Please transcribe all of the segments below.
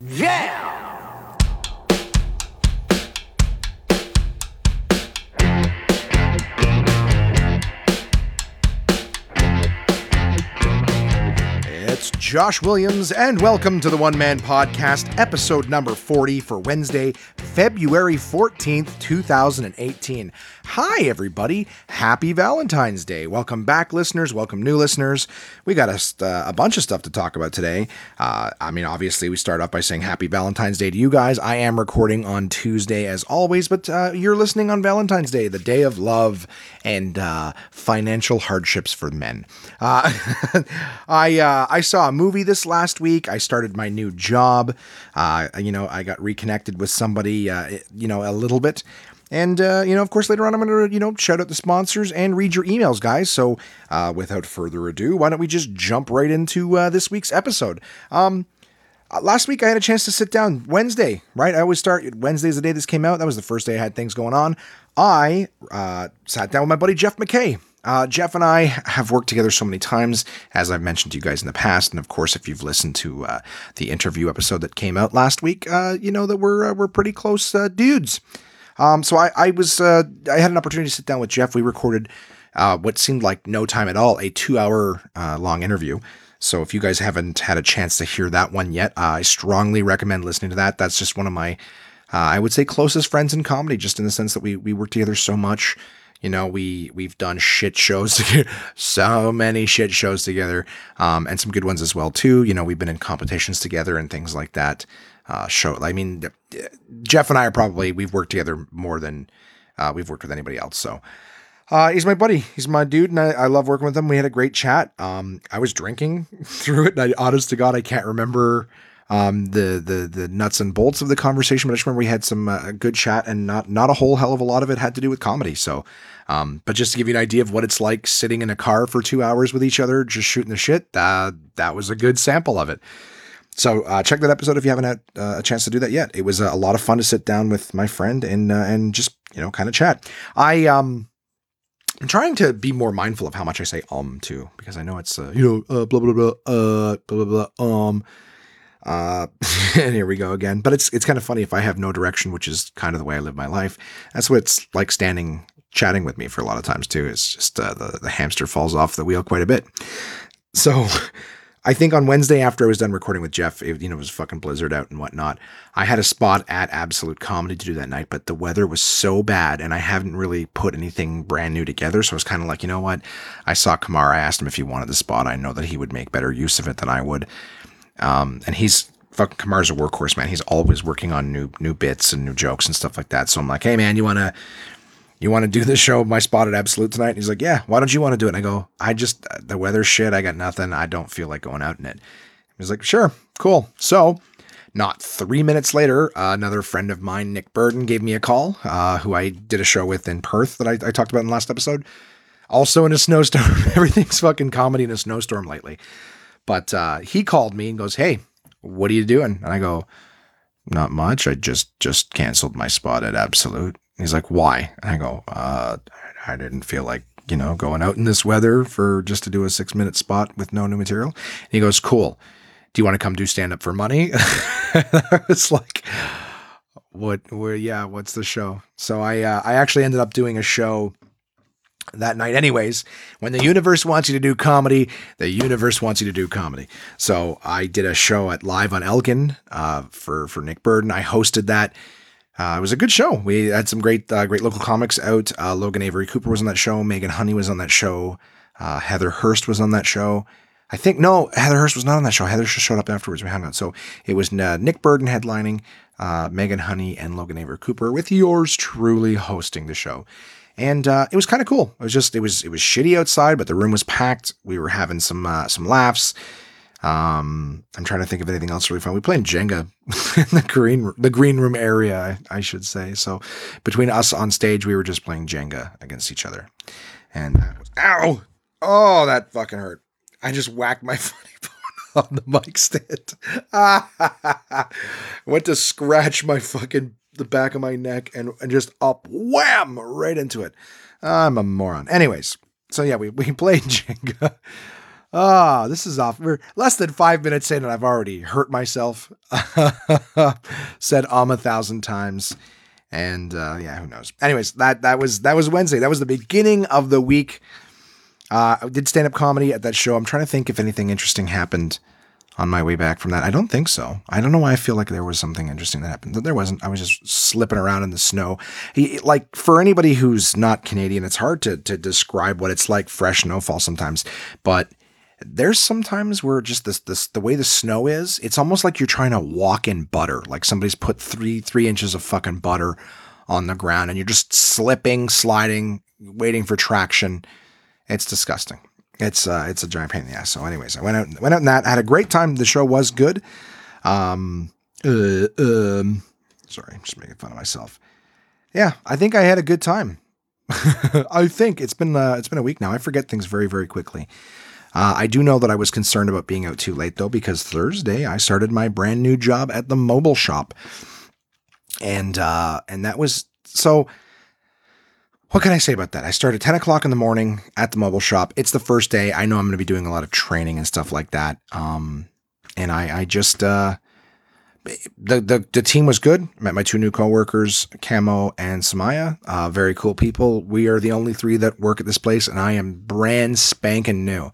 Yeah! Josh Williams, and welcome to the One Man Podcast, episode number 40 for Wednesday, February 14th, 2018. Hi, everybody. Happy Valentine's Day. Welcome back, listeners. Welcome, new listeners. We got a, uh, a bunch of stuff to talk about today. Uh, I mean, obviously, we start off by saying Happy Valentine's Day to you guys. I am recording on Tuesday, as always, but uh, you're listening on Valentine's Day, the day of love and uh, financial hardships for men. Uh, I I saw movie this last week. I started my new job. Uh, you know, I got reconnected with somebody. Uh, you know, a little bit. And, uh, you know, of course, later on, I'm going to, you know, shout out the sponsors and read your emails, guys. So, uh, without further ado, why don't we just jump right into uh, this week's episode? Um, uh, last week, I had a chance to sit down Wednesday, right? I always start Wednesday's the day this came out. That was the first day I had things going on. I uh, sat down with my buddy Jeff McKay. Uh, Jeff and I have worked together so many times, as I've mentioned to you guys in the past, and of course, if you've listened to uh, the interview episode that came out last week, uh, you know that we're uh, we're pretty close uh, dudes. Um, so I, I was I had an opportunity to sit down with Jeff. We recorded what seemed like no time at all, a two hour uh, long interview. So if you guys haven't had a chance to hear that one yet, I strongly recommend listening to that. That's just one of my, uh, I would say, closest friends in comedy, just in the sense that we we work together so much. You know, we we've done shit shows together, so many shit shows together, um, and some good ones as well too. You know, we've been in competitions together and things like that uh, show. I mean, Jeff and I are probably we've worked together more than uh, we've worked with anybody else. So uh, he's my buddy. He's my dude, and I, I, love working with him. We had a great chat. Um, I was drinking through it, and I, honest to God, I can't remember um, the the the nuts and bolts of the conversation, but I just remember we had some uh, good chat, and not not a whole hell of a lot of it had to do with comedy. So. Um, but just to give you an idea of what it's like sitting in a car for two hours with each other, just shooting the shit, uh, that was a good sample of it. So uh, check that episode if you haven't had uh, a chance to do that yet. It was a lot of fun to sit down with my friend and uh, and just you know kind of chat. I um. I'm trying to be more mindful of how much I say um too, because I know it's uh, you know uh, blah blah blah uh blah blah blah um uh and here we go again. But it's it's kind of funny if I have no direction, which is kind of the way I live my life. That's what it's like standing chatting with me for a lot of times too. It's just uh, the the hamster falls off the wheel quite a bit. So I think on Wednesday after I was done recording with Jeff, it, you know, it was fucking blizzard out and whatnot. I had a spot at Absolute Comedy to do that night, but the weather was so bad and I haven't really put anything brand new together. So I was kind of like, you know what? I saw Kamar. I asked him if he wanted the spot. I know that he would make better use of it than I would. Um, and he's fucking Kamar's a workhorse, man. He's always working on new new bits and new jokes and stuff like that. So I'm like, hey man, you wanna you want to do this show, my spot at Absolute tonight? And he's like, yeah, why don't you want to do it? And I go, I just, the weather's shit. I got nothing. I don't feel like going out in it. He's like, sure, cool. So, not three minutes later, uh, another friend of mine, Nick Burden, gave me a call, uh, who I did a show with in Perth that I, I talked about in the last episode. Also in a snowstorm. Everything's fucking comedy in a snowstorm lately. But uh, he called me and goes, hey, what are you doing? And I go, not much. I just just canceled my spot at Absolute. He's like, why? And I go, uh, I didn't feel like, you know, going out in this weather for just to do a six minute spot with no new material. And he goes, cool. Do you want to come do stand up for money? I was like, what, where, yeah, what's the show? So I, uh, I actually ended up doing a show that night anyways when the universe wants you to do comedy the universe wants you to do comedy so i did a show at live on elgin uh, for for nick burden i hosted that uh, it was a good show. We had some great, uh, great local comics out. Uh, Logan Avery Cooper was on that show. Megan Honey was on that show. Uh, Heather Hurst was on that show. I think no, Heather Hurst was not on that show. Heather just showed up afterwards. We hung out. So it was uh, Nick Burden headlining, Megan Honey, and Logan Avery Cooper, with yours truly hosting the show. And it was kind of cool. It was just it was it was shitty outside, but the room was packed. We were having some some laughs. Um, I'm trying to think of anything else really fun. We played Jenga in the green the green room area, I, I, should say. So between us on stage, we were just playing Jenga against each other. And that was, ow, oh, that fucking hurt. I just whacked my funny bone on the mic stand. I Went to scratch my fucking the back of my neck and, and just up wham right into it. I'm a moron. Anyways, so yeah, we we played Jenga. Ah, oh, this is off. We're less than five minutes in, and I've already hurt myself. Said um a thousand times, and uh, yeah, who knows? Anyways, that that was that was Wednesday. That was the beginning of the week. Uh, I did stand up comedy at that show. I'm trying to think if anything interesting happened on my way back from that. I don't think so. I don't know why I feel like there was something interesting that happened. There wasn't. I was just slipping around in the snow. Like for anybody who's not Canadian, it's hard to to describe what it's like fresh snowfall sometimes. But there's sometimes where just this this the way the snow is, it's almost like you're trying to walk in butter. Like somebody's put three three inches of fucking butter on the ground and you're just slipping, sliding, waiting for traction. It's disgusting. It's uh, it's a giant pain in the ass. So, anyways, I went out went out in that. I had a great time. The show was good. Um, uh, um, sorry, I'm just making fun of myself. Yeah, I think I had a good time. I think it's been uh, it's been a week now. I forget things very very quickly. Uh, I do know that I was concerned about being out too late though, because Thursday I started my brand new job at the mobile shop, and uh, and that was so what can I say about that? I start at 10 o'clock in the morning at the mobile shop. It's the first day. I know I'm going to be doing a lot of training and stuff like that. Um, and I, I just, uh, the, the, the team was good. Met my two new coworkers, Camo and Samaya. Uh, very cool people. We are the only three that work at this place, and I am brand spanking new.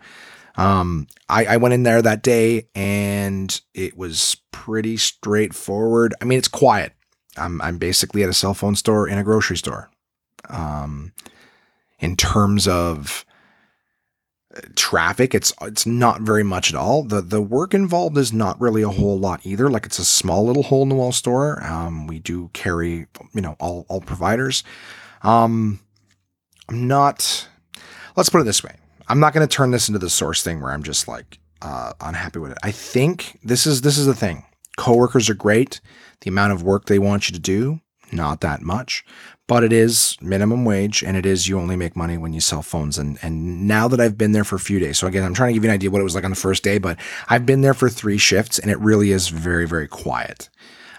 Um, I, I went in there that day, and it was pretty straightforward. I mean, it's quiet. I'm I'm basically at a cell phone store in a grocery store um, in terms of uh, traffic it's it's not very much at all. The the work involved is not really a whole lot either. Like it's a small little hole in the wall store. Um, we do carry you know all all providers. Um, i'm not let's put it this way. I'm not going to turn this into the source thing where i'm just like uh, unhappy with it. I think this is this is the thing. Coworkers are great. The amount of work they want you to do not that much but it is minimum wage and it is you only make money when you sell phones. And and now that I've been there for a few days so again I'm trying to give you an idea what it was like on the first day but I've been there for 3 shifts and it really is very very quiet.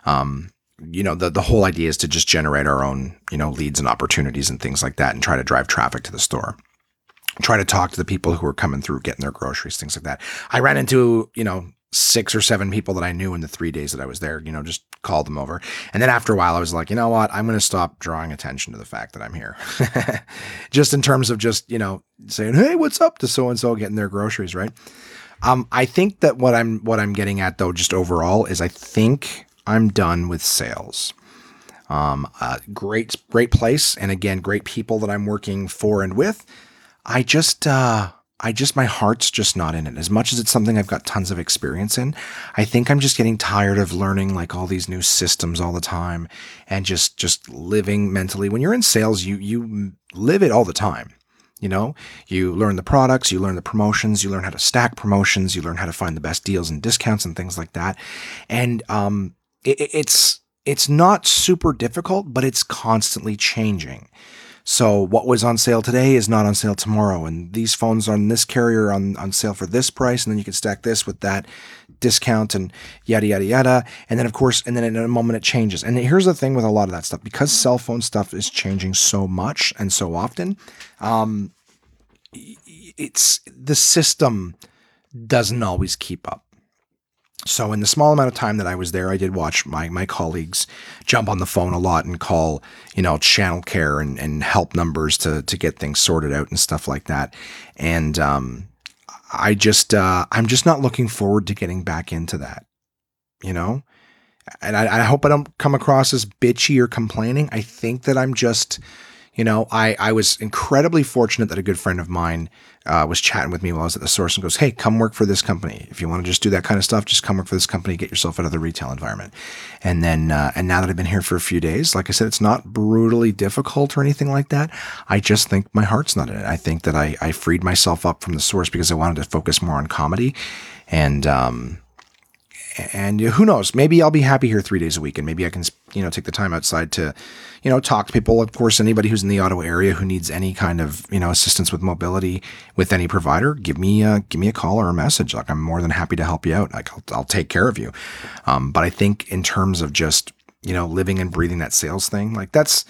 Um you know the the whole idea is to just generate our own you know leads and opportunities and things like that and try to drive traffic to the store. Try to talk to the people who are coming through getting their groceries things like that. I ran into you know six or seven people that I knew in the three days that I was there, you know, just called them over. And then after a while, I was like, you know what? I'm going to stop drawing attention to the fact that I'm here. just in terms of just, you know, saying, hey, what's up to so and so getting their groceries, right? Um, I think that what I'm what I'm getting at though, just overall, is I think I'm done with sales. Um, uh, great, great place, and again, great people that I'm working for and with. I just uh, I just, my heart's just not in it. As much as it's something I've got tons of experience in, I think I'm just getting tired of learning like all these new systems all the time and just, just living mentally. When you're in sales, you, you live it all the time. You know, you learn the products, you learn the promotions, you learn how to stack promotions, you learn how to find the best deals and discounts and things like that. And, um, it, it's, it's not super difficult, but it's constantly changing. So what was on sale today is not on sale tomorrow. And these phones on this carrier on, on sale for this price. And then you can stack this with that discount and yada, yada, yada. And then of course, and then in a moment it changes. And here's the thing with a lot of that stuff, because cell phone stuff is changing so much and so often, um, it's the system doesn't always keep up. So in the small amount of time that I was there, I did watch my my colleagues jump on the phone a lot and call, you know, channel care and, and help numbers to to get things sorted out and stuff like that. And um, I just uh, I'm just not looking forward to getting back into that, you know. And I, I hope I don't come across as bitchy or complaining. I think that I'm just you know, I, I was incredibly fortunate that a good friend of mine uh, was chatting with me while I was at the source and goes, Hey, come work for this company. If you want to just do that kind of stuff, just come work for this company, get yourself out of the retail environment. And then, uh, and now that I've been here for a few days, like I said, it's not brutally difficult or anything like that. I just think my heart's not in it. I think that I, I freed myself up from the source because I wanted to focus more on comedy. And, um, and who knows maybe i'll be happy here three days a week and maybe i can you know take the time outside to you know talk to people. Of course anybody who's in the Ottawa area who needs any kind of you know assistance with mobility with any provider give me a give me a call or a message. Like i'm more than happy to help you out. Like i'll, I'll take care of you. Um, but i think in terms of just you know living and breathing that sales thing like that's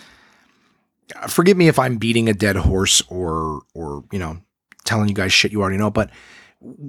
forgive me if i'm beating a dead horse or or you know telling you guys shit you already know but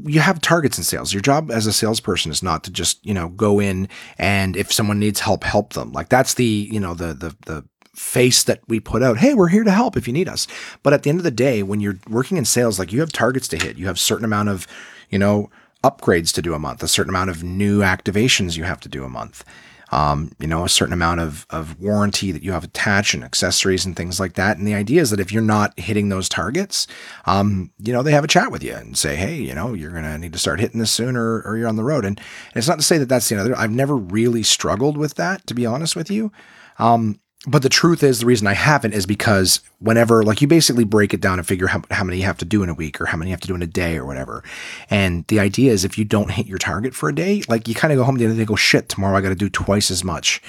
you have targets in sales. Your job as a salesperson is not to just, you know, go in and if someone needs help, help them. Like that's the, you know, the the the face that we put out. Hey, we're here to help if you need us. But at the end of the day, when you're working in sales, like you have targets to hit. You have certain amount of, you know, upgrades to do a month, a certain amount of new activations you have to do a month um, you know, a certain amount of, of warranty that you have attached and accessories and things like that. And the idea is that if you're not hitting those targets, um, you know, they have a chat with you and say, hey, you know, you're going to need to start hitting this soon or, you're on the road. And, and it's not to say that that's the other, I've never really struggled with that, to be honest with you. Um, but the truth is, the reason I haven't is because whenever, like, you basically break it down and figure how, how many you have to do in a week or how many you have to do in a day or whatever. And the idea is, if you don't hit your target for a day, like, you kind of go home the the day, go, shit, tomorrow I got to do twice as much.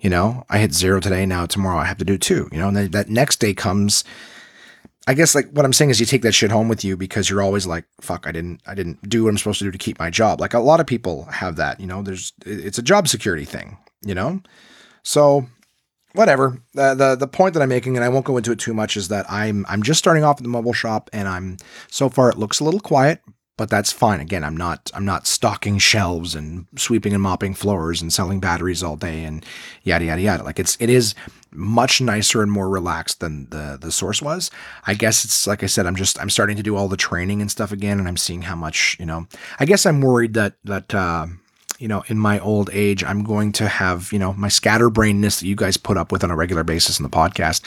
You know, I hit zero today. Now tomorrow I have to do two, you know, and then that next day comes. I guess like what I'm saying is you take that shit home with you because you're always like, fuck, I didn't, I didn't do what I'm supposed to do to keep my job. Like a lot of people have that, you know, there's, it's a job security thing, you know? So whatever. The, the the point that I'm making, and I won't go into it too much, is that I'm I'm just starting off at the mobile shop, and I'm so far it looks a little quiet, but that's fine. Again, I'm not I'm not stocking shelves and sweeping and mopping floors and selling batteries all day and yada yada yada. Like it's it is much nicer and more relaxed than the the source was. I guess it's like I said, I'm just I'm starting to do all the training and stuff again, and I'm seeing how much you know. I guess I'm worried that that. Uh, you know, in my old age, I'm going to have, you know, my scatterbrainness that you guys put up with on a regular basis in the podcast,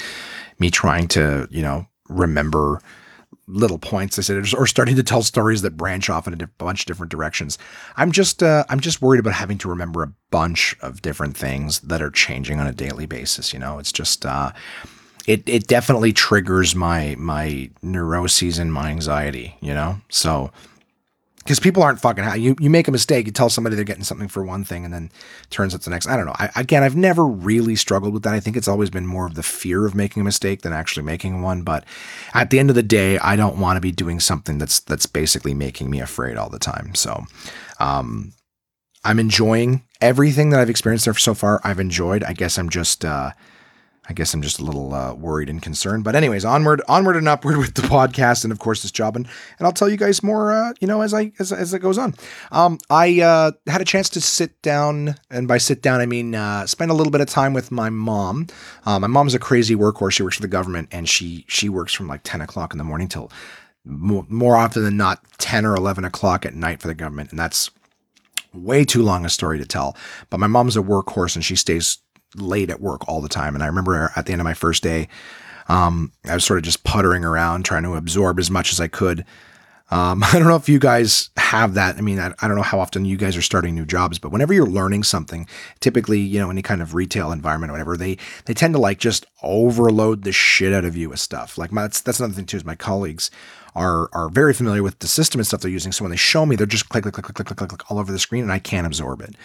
me trying to, you know, remember little points I said, or starting to tell stories that branch off in a bunch of different directions. I'm just, uh, I'm just worried about having to remember a bunch of different things that are changing on a daily basis. You know, it's just, uh, it, it definitely triggers my, my neuroses and my anxiety, you know? So, because people aren't fucking you you make a mistake you tell somebody they're getting something for one thing and then turns out the next. I don't know. I, again i've never really struggled with that. I think it's always been more of the fear of making a mistake than actually making one but at the end of the day i don't want to be doing something that's that's basically making me afraid all the time. So um i'm enjoying everything that i've experienced there so far i've enjoyed. I guess i'm just uh I guess I'm just a little uh, worried and concerned. But anyways, onward, onward and upward with the podcast, and of course this job, and, and I'll tell you guys more, uh, you know, as I as, as it goes on. Um, I uh, had a chance to sit down, and by sit down I mean uh, spend a little bit of time with my mom. Uh, my mom's a crazy workhorse. She works for the government, and she she works from like 10 o'clock in the morning till more, more often than not 10 or 11 o'clock at night for the government, and that's way too long a story to tell. But my mom's a workhorse, and she stays late at work all the time. And I remember at the end of my first day, um, I was sort of just puttering around trying to absorb as much as I could. Um, I don't know if you guys have that. I mean, I, I, don't know how often you guys are starting new jobs, but whenever you're learning something, typically, you know, any kind of retail environment or whatever, they they tend to like just overload the shit out of you with stuff. Like my, that's that's another thing too is my colleagues are are very familiar with the system and stuff they're using. So when they show me, they're just click click click click click click click all over the screen, and I can't absorb it.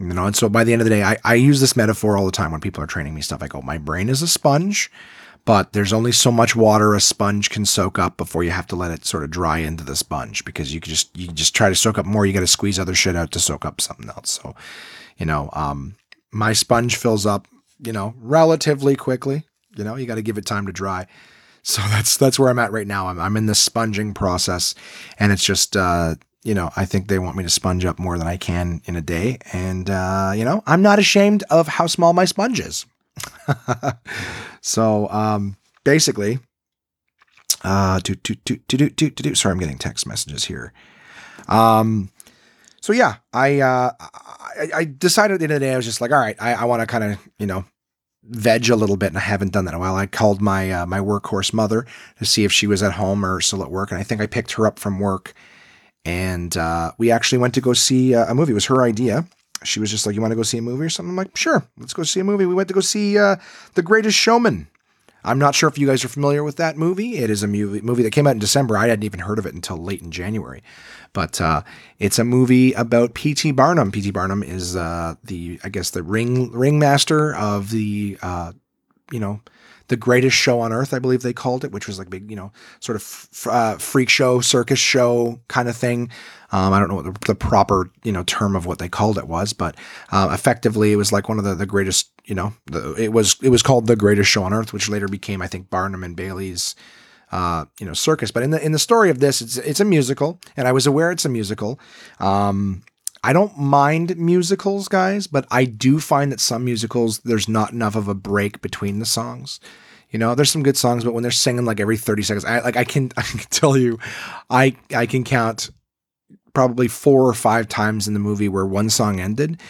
You know, and so by the end of the day, I, I use this metaphor all the time when people are training me stuff. I go, my brain is a sponge, but there's only so much water a sponge can soak up before you have to let it sort of dry into the sponge because you can just you just try to soak up more, you got to squeeze other shit out to soak up something else. So, you know, um, my sponge fills up, you know, relatively quickly. You know, you got to give it time to dry. So that's that's where I'm at right now. I'm I'm in the sponging process, and it's just uh, you know, I think they want me to sponge up more than I can in a day. And, uh, you know, I'm not ashamed of how small my sponge is. so, um, basically, uh, do, do, do, do, do, do, do, sorry, I'm getting text messages here. Um, so yeah, I, uh, I, I decided at the end of the day, I was just like, all right, I, I want to kind of, you know, veg a little bit and I haven't done that in a while. I called my, uh, my workhorse mother to see if she was at home or still at work. And I think I picked her up from work and uh, we actually went to go see uh, a movie. It was her idea. She was just like, "You want to go see a movie or something?" I'm like, "Sure, let's go see a movie." We went to go see uh, The Greatest Showman. I'm not sure if you guys are familiar with that movie. It is a movie movie that came out in December. I hadn't even heard of it until late in January, but uh, it's a movie about P.T. Barnum. P.T. Barnum is uh, the I guess the ring ringmaster of the uh, you know the greatest show on earth, I believe they called it, which was like big, you know, sort of f- uh, freak show, circus show kind of thing. Um, I don't know what the, the, proper, you know, term of what they called it was, but uh, effectively it was like one of the, the greatest, you know, the, it was it was called the greatest show on earth, which later became, I think, Barnum and Bailey's uh, you know, circus. But in the in the story of this, it's it's a musical, and I was aware it's a musical. Um, I don't mind musicals, guys, but I do find that some musicals there's not enough of a break between the songs. You know, there's some good songs, but when they're singing like every 30 seconds, I like I can I can tell you, I I can count probably four or five times in the movie where one song ended,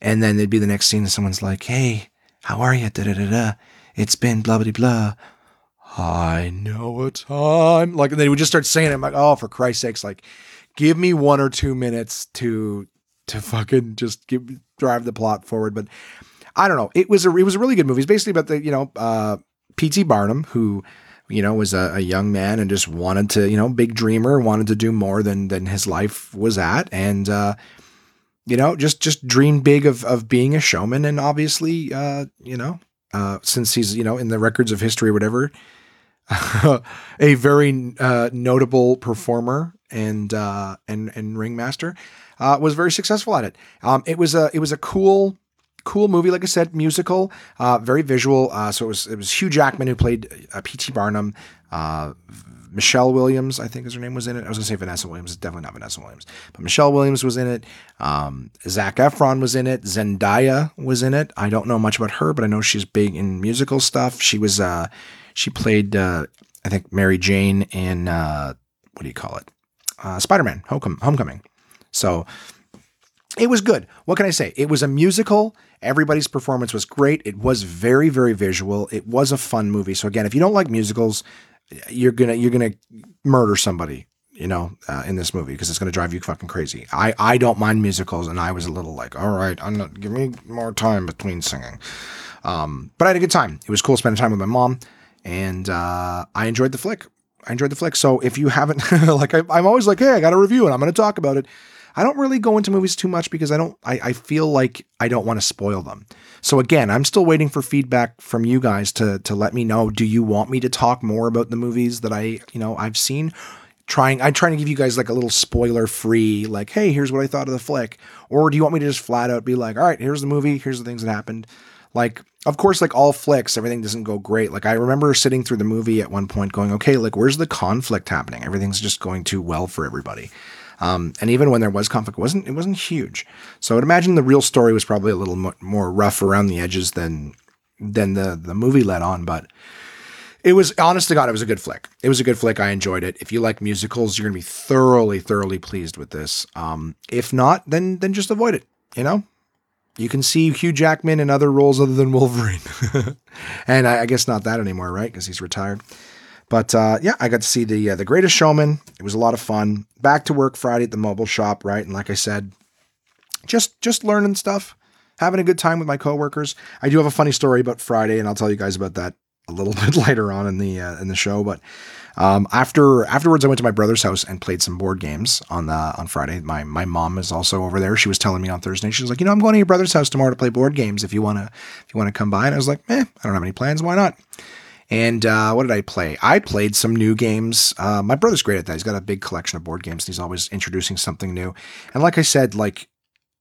and then there'd be the next scene and someone's like, "Hey, how are you?" Da da da da. It's been blah blah blah. I know a time. Like and they would just start singing. It. I'm like, oh, for Christ's sakes, like, give me one or two minutes to to fucking just give drive the plot forward. But I don't know. It was a it was a really good movie. It's basically about the you know uh, P.T. Barnum who you know was a, a, young man and just wanted to you know big dreamer wanted to do more than than his life was at and uh, you know just just dreamed big of of being a showman and obviously uh, you know uh, since he's you know in the records of history or whatever a very uh, notable performer and uh, and and ringmaster uh, was very successful at it. Um, it was a it was a cool cool movie, like I said, musical, uh, very visual. Uh, so it was it was Hugh Jackman who played uh, P.T. Barnum. Uh, Michelle Williams, I think, is her name was in it. I was gonna say Vanessa Williams, it's definitely not Vanessa Williams, but Michelle Williams was in it. Um, Zac Efron was in it. Zendaya was in it. I don't know much about her, but I know she's big in musical stuff. She was she played I think Mary Jane in what do you call it? Uh, Spider Man Homecoming. So it was good. What can I say? It was a musical. Everybody's performance was great. It was very, very visual. It was a fun movie. So again, if you don't like musicals, you're gonna you're gonna murder somebody, you know, uh, in this movie because it's gonna drive you fucking crazy. I I don't mind musicals, and I was a little like, all right, I'm not give me more time between singing. Um, but I had a good time. It was cool spending time with my mom, and uh, I enjoyed the flick. I enjoyed the flick. So if you haven't, like, I, I'm always like, hey, I got a review, and I'm going to talk about it. I don't really go into movies too much because I don't I, I feel like I don't want to spoil them. So again, I'm still waiting for feedback from you guys to to let me know. Do you want me to talk more about the movies that I, you know, I've seen? Trying I'm trying to give you guys like a little spoiler free, like, hey, here's what I thought of the flick. Or do you want me to just flat out be like, all right, here's the movie, here's the things that happened. Like, of course, like all flicks, everything doesn't go great. Like I remember sitting through the movie at one point going, okay, like where's the conflict happening? Everything's just going too well for everybody. Um, and even when there was conflict, it wasn't it wasn't huge. So I would imagine the real story was probably a little more rough around the edges than than the the movie let on. But it was honest to God, it was a good flick. It was a good flick. I enjoyed it. If you like musicals, you're gonna be thoroughly, thoroughly pleased with this. Um, if not, then then just avoid it. You know, you can see Hugh Jackman in other roles other than Wolverine, and I, I, guess not that anymore, right? Because he's retired. But uh, yeah, I got to see the uh, the Greatest Showman. It was a lot of fun. Back to work Friday at the mobile shop, right? And like I said, just just learning stuff, having a good time with my coworkers. I do have a funny story about Friday, and I'll tell you guys about that a little bit later on in the uh, in the show. But um, after afterwards, I went to my brother's house and played some board games on the on Friday. My my mom is also over there. She was telling me on Thursday. She was like, you know, I'm going to your brother's house tomorrow to play board games. If you wanna if you wanna come by, and I was like, eh, I don't have any plans. Why not? And uh, what did I play? I played some new games. Uh, my brother's great at that. He's got a big collection of board games. And he's always introducing something new. And like I said, like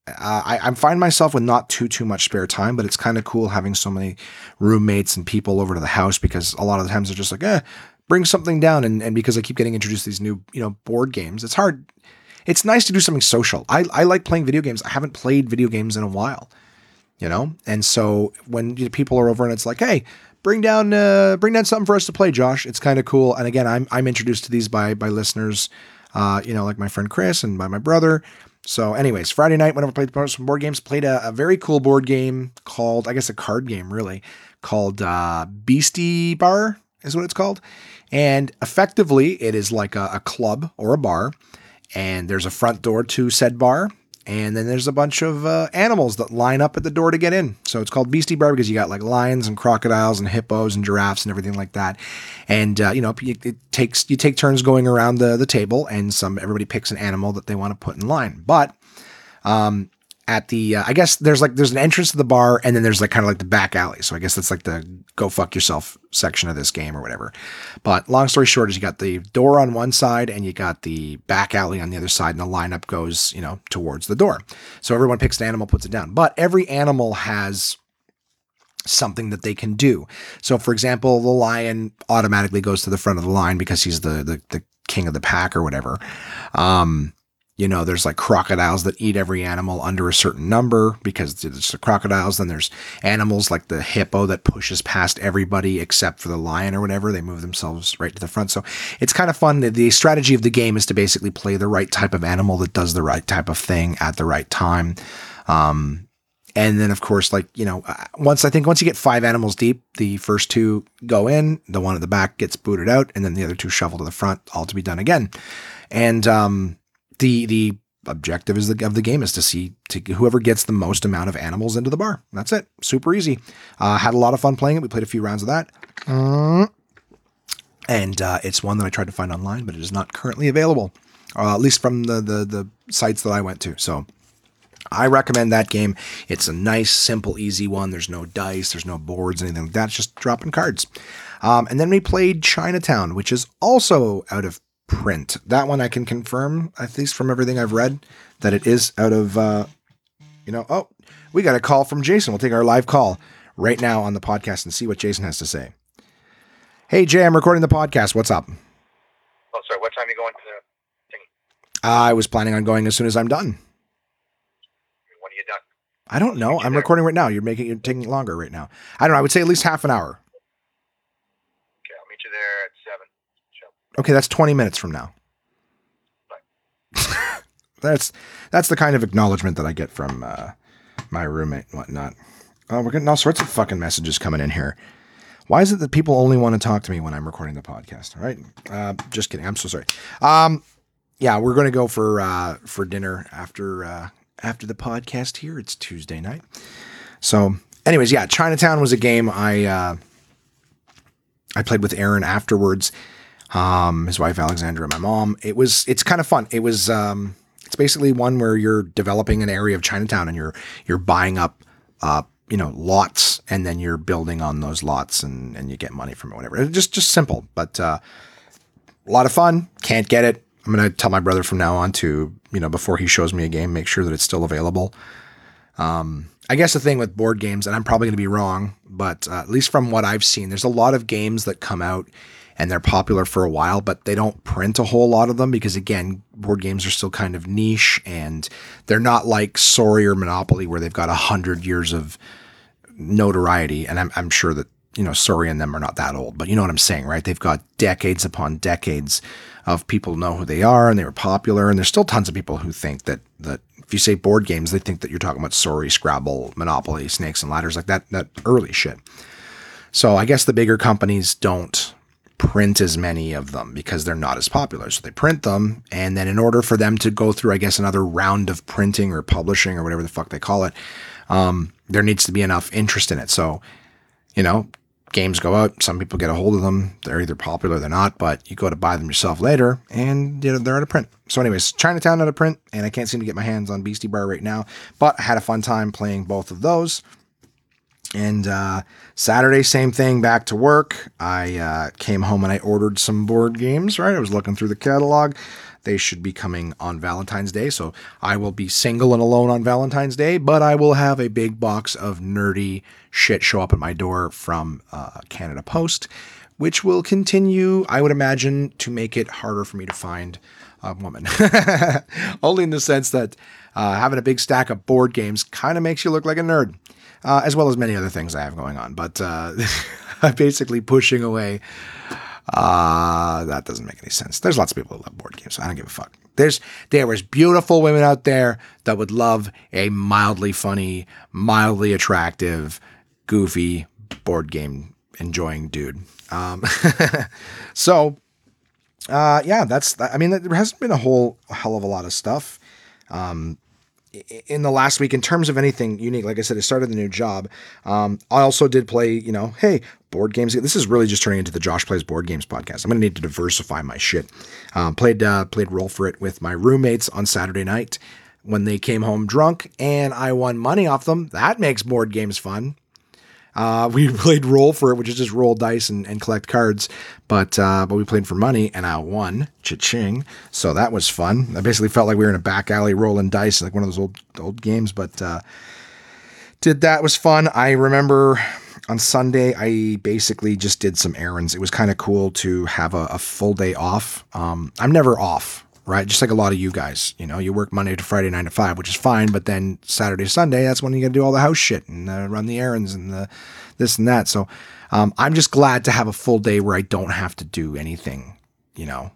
uh, I, I find myself with not too too much spare time, but it's kind of cool having so many roommates and people over to the house because a lot of the times they're just like, eh, bring something down. And and because I keep getting introduced to these new you know board games, it's hard. It's nice to do something social. I I like playing video games. I haven't played video games in a while, you know. And so when people are over and it's like, hey, bring down uh, bring down something for us to play, Josh. It's kind of cool. And again, I'm I'm introduced to these by by listeners, uh, you know, like my friend Chris and by my brother. So, anyways, Friday night, whenever I played some board games, played a, a, very cool board game called, I guess, a card game, really, called uh, Beastie Bar, is what it's called. And effectively, it is like a, a club or a bar, and there's a front door to said bar, and then there's a bunch of uh, animals that line up at the door to get in. So it's called Beastie Bar because you got like lions and crocodiles and hippos and giraffes and everything like that. And uh, you know, it takes you take turns going around the the table, and some everybody picks an animal that they want to put in line. But um, at the uh, I guess there's like there's an entrance to the bar and then there's like kind of like the back alley. So I guess that's like the go fuck yourself section of this game or whatever. But long story short is you got the door on one side and you got the back alley on the other side and the lineup goes, you know, towards the door. So everyone picks an animal, puts it down. But every animal has something that they can do. So, for example, the lion automatically goes to the front of the line because he's the the, the king of the pack or whatever. Um, you know, there's like crocodiles that eat every animal under a certain number because it's the crocodiles. Then there's animals like the hippo that pushes past everybody except for the lion or whatever. They move themselves right to the front. So it's kind of fun. The, strategy of the game is to basically play the right type of animal that does the right type of thing at the right time. Um, and then, of course, like, you know, uh, once I think once you get five animals deep, the first two go in, the one at the back gets booted out, and then the other two shovel to the front, all to be done again. And um, the the objective is the, of the game is to see to whoever gets the most amount of animals into the bar. That's it. Super easy. Uh, had a lot of fun playing it. We played a few rounds of that. Mm. And uh, it's one that I tried to find online, but it is not currently available, uh, at least from the, the the sites that I went to. So I recommend that game. It's a nice, simple, easy one. There's no dice, there's no boards, anything like that. It's just dropping cards. Um, and then we played Chinatown, which is also out of print. That one I can confirm, at least from everything I've read, that it is out of, uh, you know, oh, we got a call from Jason. We'll take our live call right now on the podcast and see what Jason has to say. Hey, Jay, I'm recording the podcast. What's up? Oh, sorry. What time are you going to the thing? I was planning on going as soon as I'm done. I don't know. I'm recording right now. You're making you're taking longer right now. I don't know. I would say at least half an hour. Okay, I'll meet you there at seven. Okay, that's 20 minutes from now. that's that's the kind of acknowledgement that I get from uh, my roommate and whatnot. Oh, we're getting all sorts of fucking messages coming in here. Why is it that people only want to talk to me when I'm recording the podcast? All right, uh, just kidding. I'm so sorry. Um, yeah, we're going to go for uh, for dinner after uh, after the podcast here. It's Tuesday night. So, anyways, yeah, Chinatown was a game I uh, I played with Aaron afterwards. Um, his wife Alexandra, and my mom. It was it's kind of fun. It was um, it's basically one where you're developing an area of Chinatown and you're you're buying up uh, you know lots and then you're building on those lots and and you get money from it whatever. It's just just simple, but uh, a lot of fun. Can't get it. I'm gonna tell my brother from now on to you know, before he shows me a game, make sure that it's still available. Um, I guess the thing with board games, and I'm probably going to be wrong, but uh, at least from what I've seen, there's a lot of games that come out and they're popular for a while, but they don't print a whole lot of them because, again, board games are still kind of niche and they're not like Sorry or Monopoly where they've got a hundred years of notoriety. And I'm, I'm sure that, you know, Sorry and them are not that old, but you know what I'm saying, right? They've got decades upon decades of people know who they are and they were popular. And there's still tons of people who think that that if you say board games, they think that you're talking about Sorry, Scrabble, Monopoly, Snakes and Ladders, like that that early shit. So I guess the bigger companies don't print as many of them because they're not as popular. So they print them, and then in order for them to go through, I guess, another round of printing or publishing or whatever the fuck they call it, um, there needs to be enough interest in it. So, you know, games go out. Some people get a hold of them. They're either popular or they're not, but you go to buy them yourself later and you know, they're out of print. So, anyways, Chinatown out of print, and I can't seem to get my hands on Beastie Bar right now, but I had a fun time playing both of those. And uh, Saturday, same thing, back to work. I uh, came home and I ordered some board games, right? I was looking through the catalog. They should be coming on Valentine's Day. So I will be single and alone on Valentine's Day, but I will have a big box of nerdy shit show up at my door from uh, Canada Post, which will continue, I would imagine, to make it harder for me to find a woman. Only in the sense that uh, having a big stack of board games kind of makes you look like a nerd, uh, as well as many other things I have going on. But uh, I'm basically pushing away uh, that doesn't make any sense. There's lots of people that love board games, so I don't give a fuck. There's there is beautiful women out there that would love a mildly funny, mildly attractive, goofy board game enjoying dude. Um, so, uh, yeah, that's. I mean, there hasn't been a whole hell of a lot of stuff. Um, in the last week in terms of anything unique. Like I said, I started the new job. Um, I also did play, you know, hey, board games. This is really just turning into the Josh Plays Board Games podcast. I'm to need to diversify my shit. Um, played uh, played Roll for It with my roommates on Saturday night when they came home drunk, and I won money off them. That makes board games fun. Uh, we played roll for it, which is just roll dice and, and collect cards. But uh, but we played for money, and I won. Cha-ching! So that was fun. I basically felt like we were in a back alley rolling dice, like one of those old old games. But uh, did that was fun. I remember on Sunday, I basically just did some errands. It was kind of cool to have a, a full day off. Um, I'm never off, right? Just like a lot of you guys. You know, you work Monday to Friday, nine to five, which is fine. But then Saturday, Sunday, that's when you got to do all the house shit and uh, run the errands and the this and that. So um, I'm just glad to have a full day where I don't have to do anything. You know,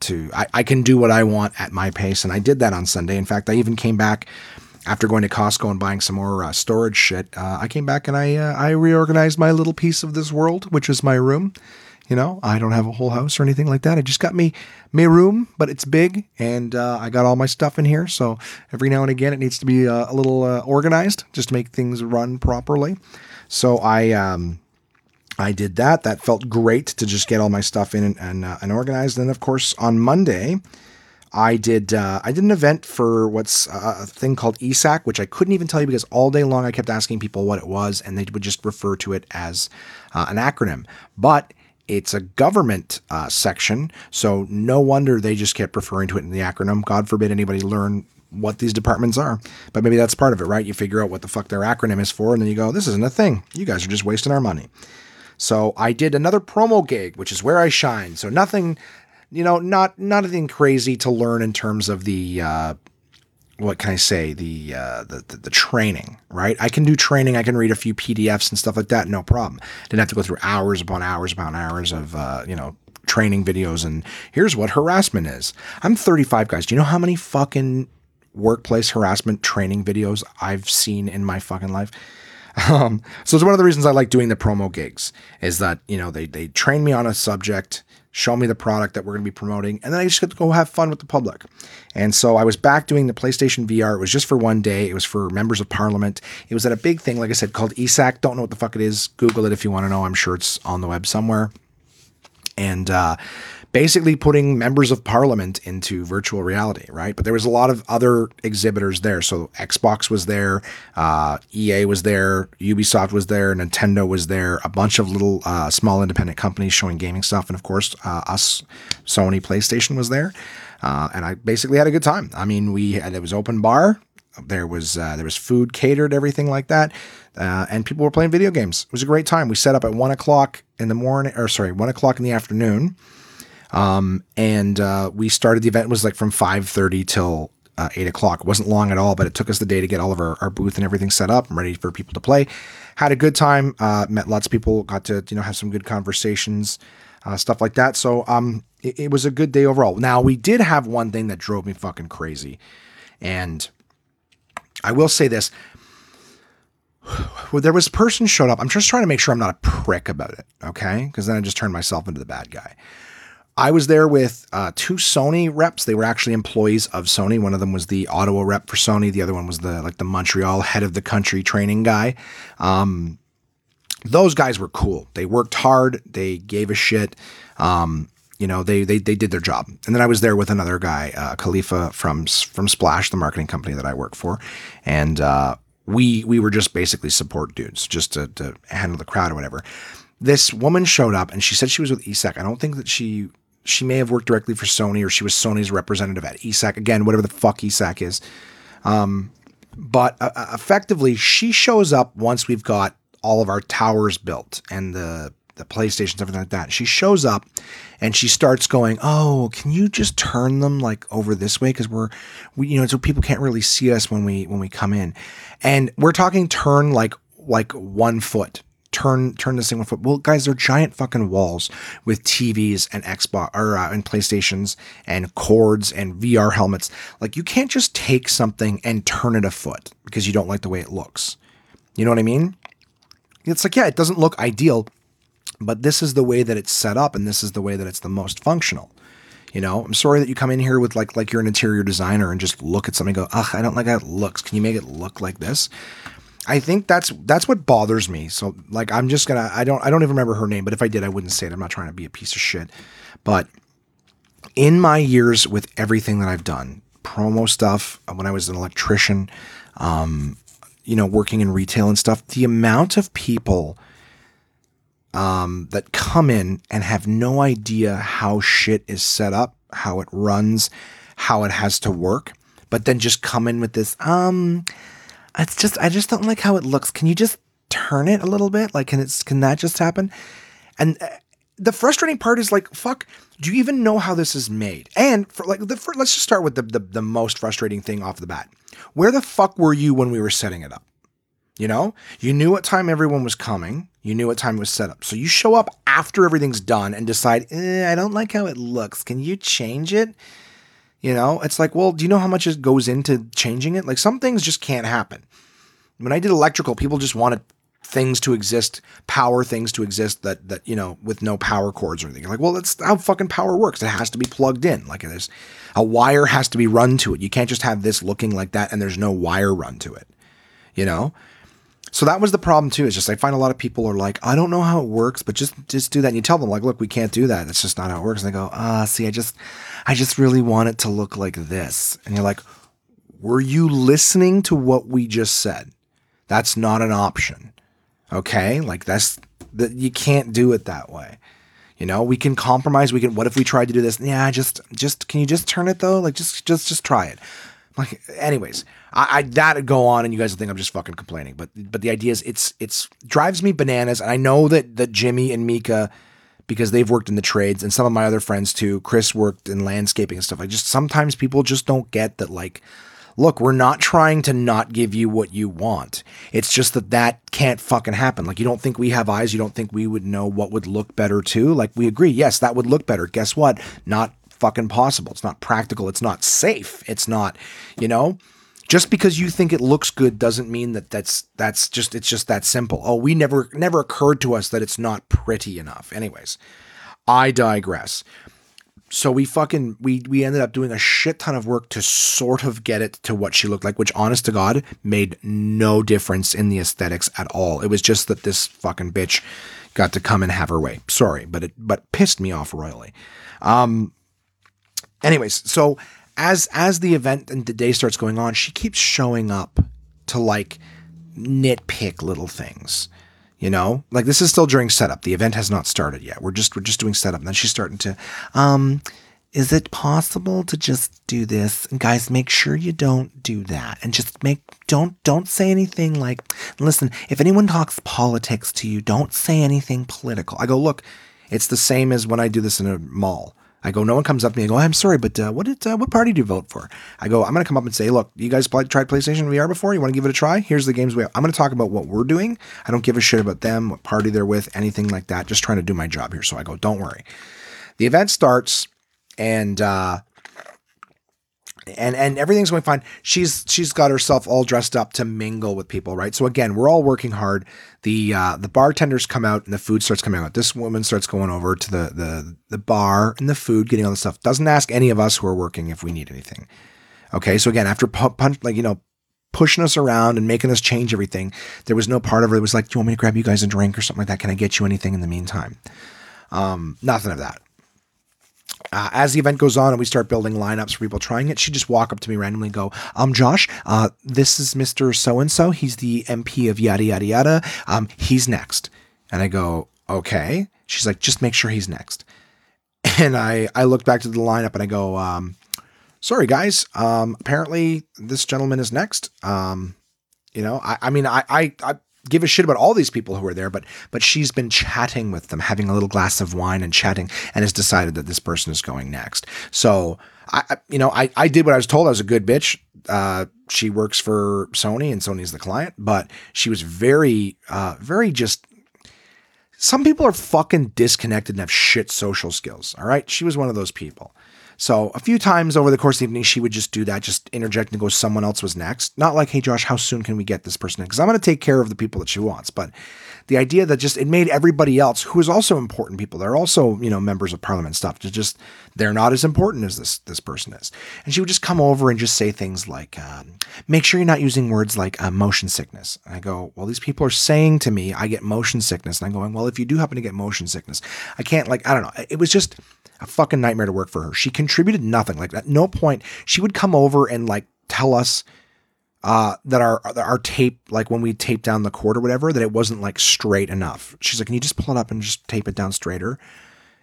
to I, I can do what I want at my pace, and I did that on Sunday. In fact, I even came back after going to Costco and buying some more uh, storage shit, uh, I came back and I uh, I reorganized my little piece of this world, which is my room. You know, I don't have a whole house or anything like that. I just got me my room, but it's big, and uh, I got all my stuff in here. So every now and again, it needs to be uh, a little uh, organized just to make things run properly. So I. Um, I did that. That felt great to just get all my stuff in and, and, and organized. And of course, on Monday, I did uh, I did an event for what's a thing called ESAC, which I couldn't even tell you because all day long I kept asking people what it was, and they would just refer to it as uh, an acronym. But it's a government uh, section, so no wonder they just kept referring to it in the acronym. God forbid anybody learn what these departments are. But maybe that's part of it, right? You figure out what the fuck their acronym is for, and then you go, this isn't a thing. You guys are just wasting our money. So I did another promo gig, which is where I shine. So nothing you know, not not anything crazy to learn in terms of the uh, what can I say the, uh, the, the the training, right? I can do training. I can read a few PDFs and stuff like that, no problem. Didn't have to go through hours upon hours upon hours of uh, you know training videos. And here's what harassment is. I'm 35, guys. Do you know how many fucking workplace harassment training videos I've seen in my fucking life? Um, so it's one of the reasons I like doing the promo gigs is that you know they they train me on a subject show me the product that we're going to be promoting, and then I just get to go have fun with the public. And so I was back doing the PlayStation VR. It was just for one day. It was for members of parliament. It was at a big thing, like I said, called ESAC. Don't know what the fuck it is. Google it if you want to know. I'm sure it's on the web somewhere. And uh, basically putting members of parliament into virtual reality, right? But there was a lot of other exhibitors there. So Xbox was there, uh, EA was there, Ubisoft was there, Nintendo was there, a bunch of little uh, small independent companies showing gaming stuff, and of course uh, us, Sony, PlayStation was there. Uh, and I basically had a good time. I mean, we had it was open bar. There was uh, there was food catered, everything like that, uh, and people were playing video games. It was a great time. We set up at one o'clock in the morning, or sorry, one o'clock in the afternoon um, and uh, we started the event was like from 5.30 till uh, 8 o'clock. It wasn't long at all, but it took us the day to get all of our, our booth and everything set up and ready for people to play. Had a good time, uh, met lots of people, got to you know have some good conversations, uh, stuff like that. So um, it, it was a good day overall. Now we did have one thing that drove me fucking crazy, and I will say this: well, there was a person showed up. I'm just trying to make sure I'm not a prick about it, okay? Because then I just turned myself into the bad guy. I was there with uh, two Sony reps. They were actually employees of Sony. One of them was the Ottawa rep for Sony. The other one was the like the Montreal head of the country training guy. Um, those guys were cool. They worked hard. They gave a shit. Um, you know, they, they they did their job. And then I was there with another guy, uh, Khalifa from from Splash, the marketing company that I work for, and uh, we we were just basically support dudes, just to, to handle the crowd or whatever. This woman showed up and she said she was with ESAC. I don't think that she she may have worked directly for Sony or she was Sony's representative at ESAC. Again, whatever the fuck ESAC is. Um, but uh, uh, effectively, she shows up once we've got all of our towers built and the the PlayStations, everything like that. She shows up and she starts going, "Oh, can you just turn them like over this way because we're, we, you know, so people can't really see us when we when we come in." And we're talking turn like like one foot turn turn this thing foot. Well, guys, they're giant fucking walls with TVs and Xbox or uh, and PlayStations and cords and VR helmets. Like you can't just take something and turn it a foot because you don't like the way it looks. You know what I mean? It's like yeah, it doesn't look ideal, but this is the way that it's set up and this is the way that it's the most functional. You know, I'm sorry that you come in here with like like you're an interior designer and just look at something and go, ugh, I don't like how it looks. Can you make it look like this? I think that's that's what bothers me. So like I'm just gonna I don't I don't even remember her name, but if I did, I wouldn't say it. I'm not trying to be a piece of shit. But in my years with everything that I've done, promo stuff, uh, when I was an electrician, um, you know, working in retail and stuff, the amount of people um, that come in and have no idea how shit is set up, how it runs, how it has to work, but then just come in with this, um, it's just I just don't like how it looks. Can you just turn it a little bit? Like, can it's can that just happen? And uh, the frustrating part is like, fuck, do you even know how this is made? And for like, the, for, let's just start with the, the the most frustrating thing off the bat. Where the fuck were you when we were setting it up? You know, you knew what time everyone was coming. You knew what time it was set up. So you show up after everything's done and decide, eh, I don't like how it looks. Can you change it? You know, it's like, well, do you know how much it goes into changing it? Like some things just can't happen. When I did electrical, people just wanted things to exist, power things to exist that that you know with no power cords or anything. Like, well, that's how fucking power works. It has to be plugged in. Like there's a wire has to be run to it. You can't just have this looking like that and there's no wire run to it. You know? So that was the problem too. Is just I find a lot of people are like, I don't know how it works, but just just do that. And you tell them like, look, we can't do that. That's just not how it works. And they go, ah, see, I just I just really want it to look like this. And you're like, were you listening to what we just said? That's not an option. Okay, like that's that you can't do it that way. You know, we can compromise. We can. What if we tried to do this? Yeah, just just can you just turn it though? Like just just just try it. Like, anyways, I, I that'd go on, and you guys would think I'm just fucking complaining. But but the idea is, it's it's drives me bananas. And I know that that Jimmy and Mika, because they've worked in the trades, and some of my other friends too. Chris worked in landscaping and stuff. I just sometimes people just don't get that. Like, look, we're not trying to not give you what you want. It's just that that can't fucking happen. Like, you don't think we have eyes. You don't think we would know what would look better too. Like, we agree. Yes, that would look better. Guess what? Not fucking possible. It's not practical. It's not safe. It's not, you know, just because you think it looks good doesn't mean that that's that's just it's just that simple. Oh, we never never occurred to us that it's not pretty enough. Anyways, I digress. So we fucking we we ended up doing a shit ton of work to sort of get it to what she looked like, which honest to God made no difference in the aesthetics at all. It was just that this fucking bitch got to come and have her way. Sorry, but it but pissed me off royally. Um anyways, so as as the event and the day starts going on, she keeps showing up to like nitpick little things. You know, like this is still during setup. The event has not started yet. We're just we're just doing setup. And then she's starting to, um, is it possible to just do this? And guys, make sure you don't do that. And just make don't don't say anything like, listen, if anyone talks politics to you, don't say anything political. I go, look, it's the same as when I do this in a mall. I go, no one comes up to me. I go, I'm sorry, but uh, what did uh, what party do you vote for? I go, I'm going to come up and say, look, you guys tried PlayStation VR before? You want to give it a try? Here's the games we have. I'm going to talk about what we're doing. I don't give a shit about them, what party they're with, anything like that. Just trying to do my job here. So I go, don't worry. The event starts, and uh, and and everything's going fine. She's she's got herself all dressed up to mingle with people, right? So again, we're all working hard. The uh, the bartenders come out and the food starts coming out. This woman starts going over to the the the bar and the food, getting all the stuff. Doesn't ask any of us who are working if we need anything. Okay, so again, after punch like you know pushing us around and making us change everything, there was no part of it. It was like, do you want me to grab you guys a drink or something like that? Can I get you anything in the meantime? Um, nothing of that. Uh, as the event goes on and we start building lineups for people trying it, she just walk up to me randomly and go, um, Josh, uh, this is Mr. So and so. He's the MP of yada, yada, yada. Um, he's next. And I go, okay. She's like, just make sure he's next. And I, I look back to the lineup and I go, um, sorry guys. Um, apparently this gentleman is next. Um, you know, I, I mean, I, I, I give a shit about all these people who are there, but but she's been chatting with them, having a little glass of wine and chatting, and has decided that this person is going next. So I, you know, I I did what I was told. I was a good bitch. Uh, she works for Sony, and Sony's the client, but she was very, uh, very just. Some people are fucking disconnected and have shit social skills. All right, she was one of those people. So a few times over the course of the evening, she would just do that, just interject and go, someone else was next. Not like, hey, Josh, how soon can we get this person in? Because I'm going to take care of the people that she wants. But the idea that just it made everybody else, who is also important people, they're also, you know, members of parliament stuff, to just, they're not as important as this this person is. And she would just come over and just say things like, um, make sure you're not using words like uh, motion sickness. And I go, well, these people are saying to me, I get motion sickness. And I'm going, well, if you do happen to get motion sickness, I can't, like, I don't know. It was just, a fucking nightmare to work for her. She contributed nothing. Like at no point she would come over and like tell us uh, that our our tape, like when we taped down the cord or whatever, that it wasn't like straight enough. She's like, "Can you just pull it up and just tape it down straighter?"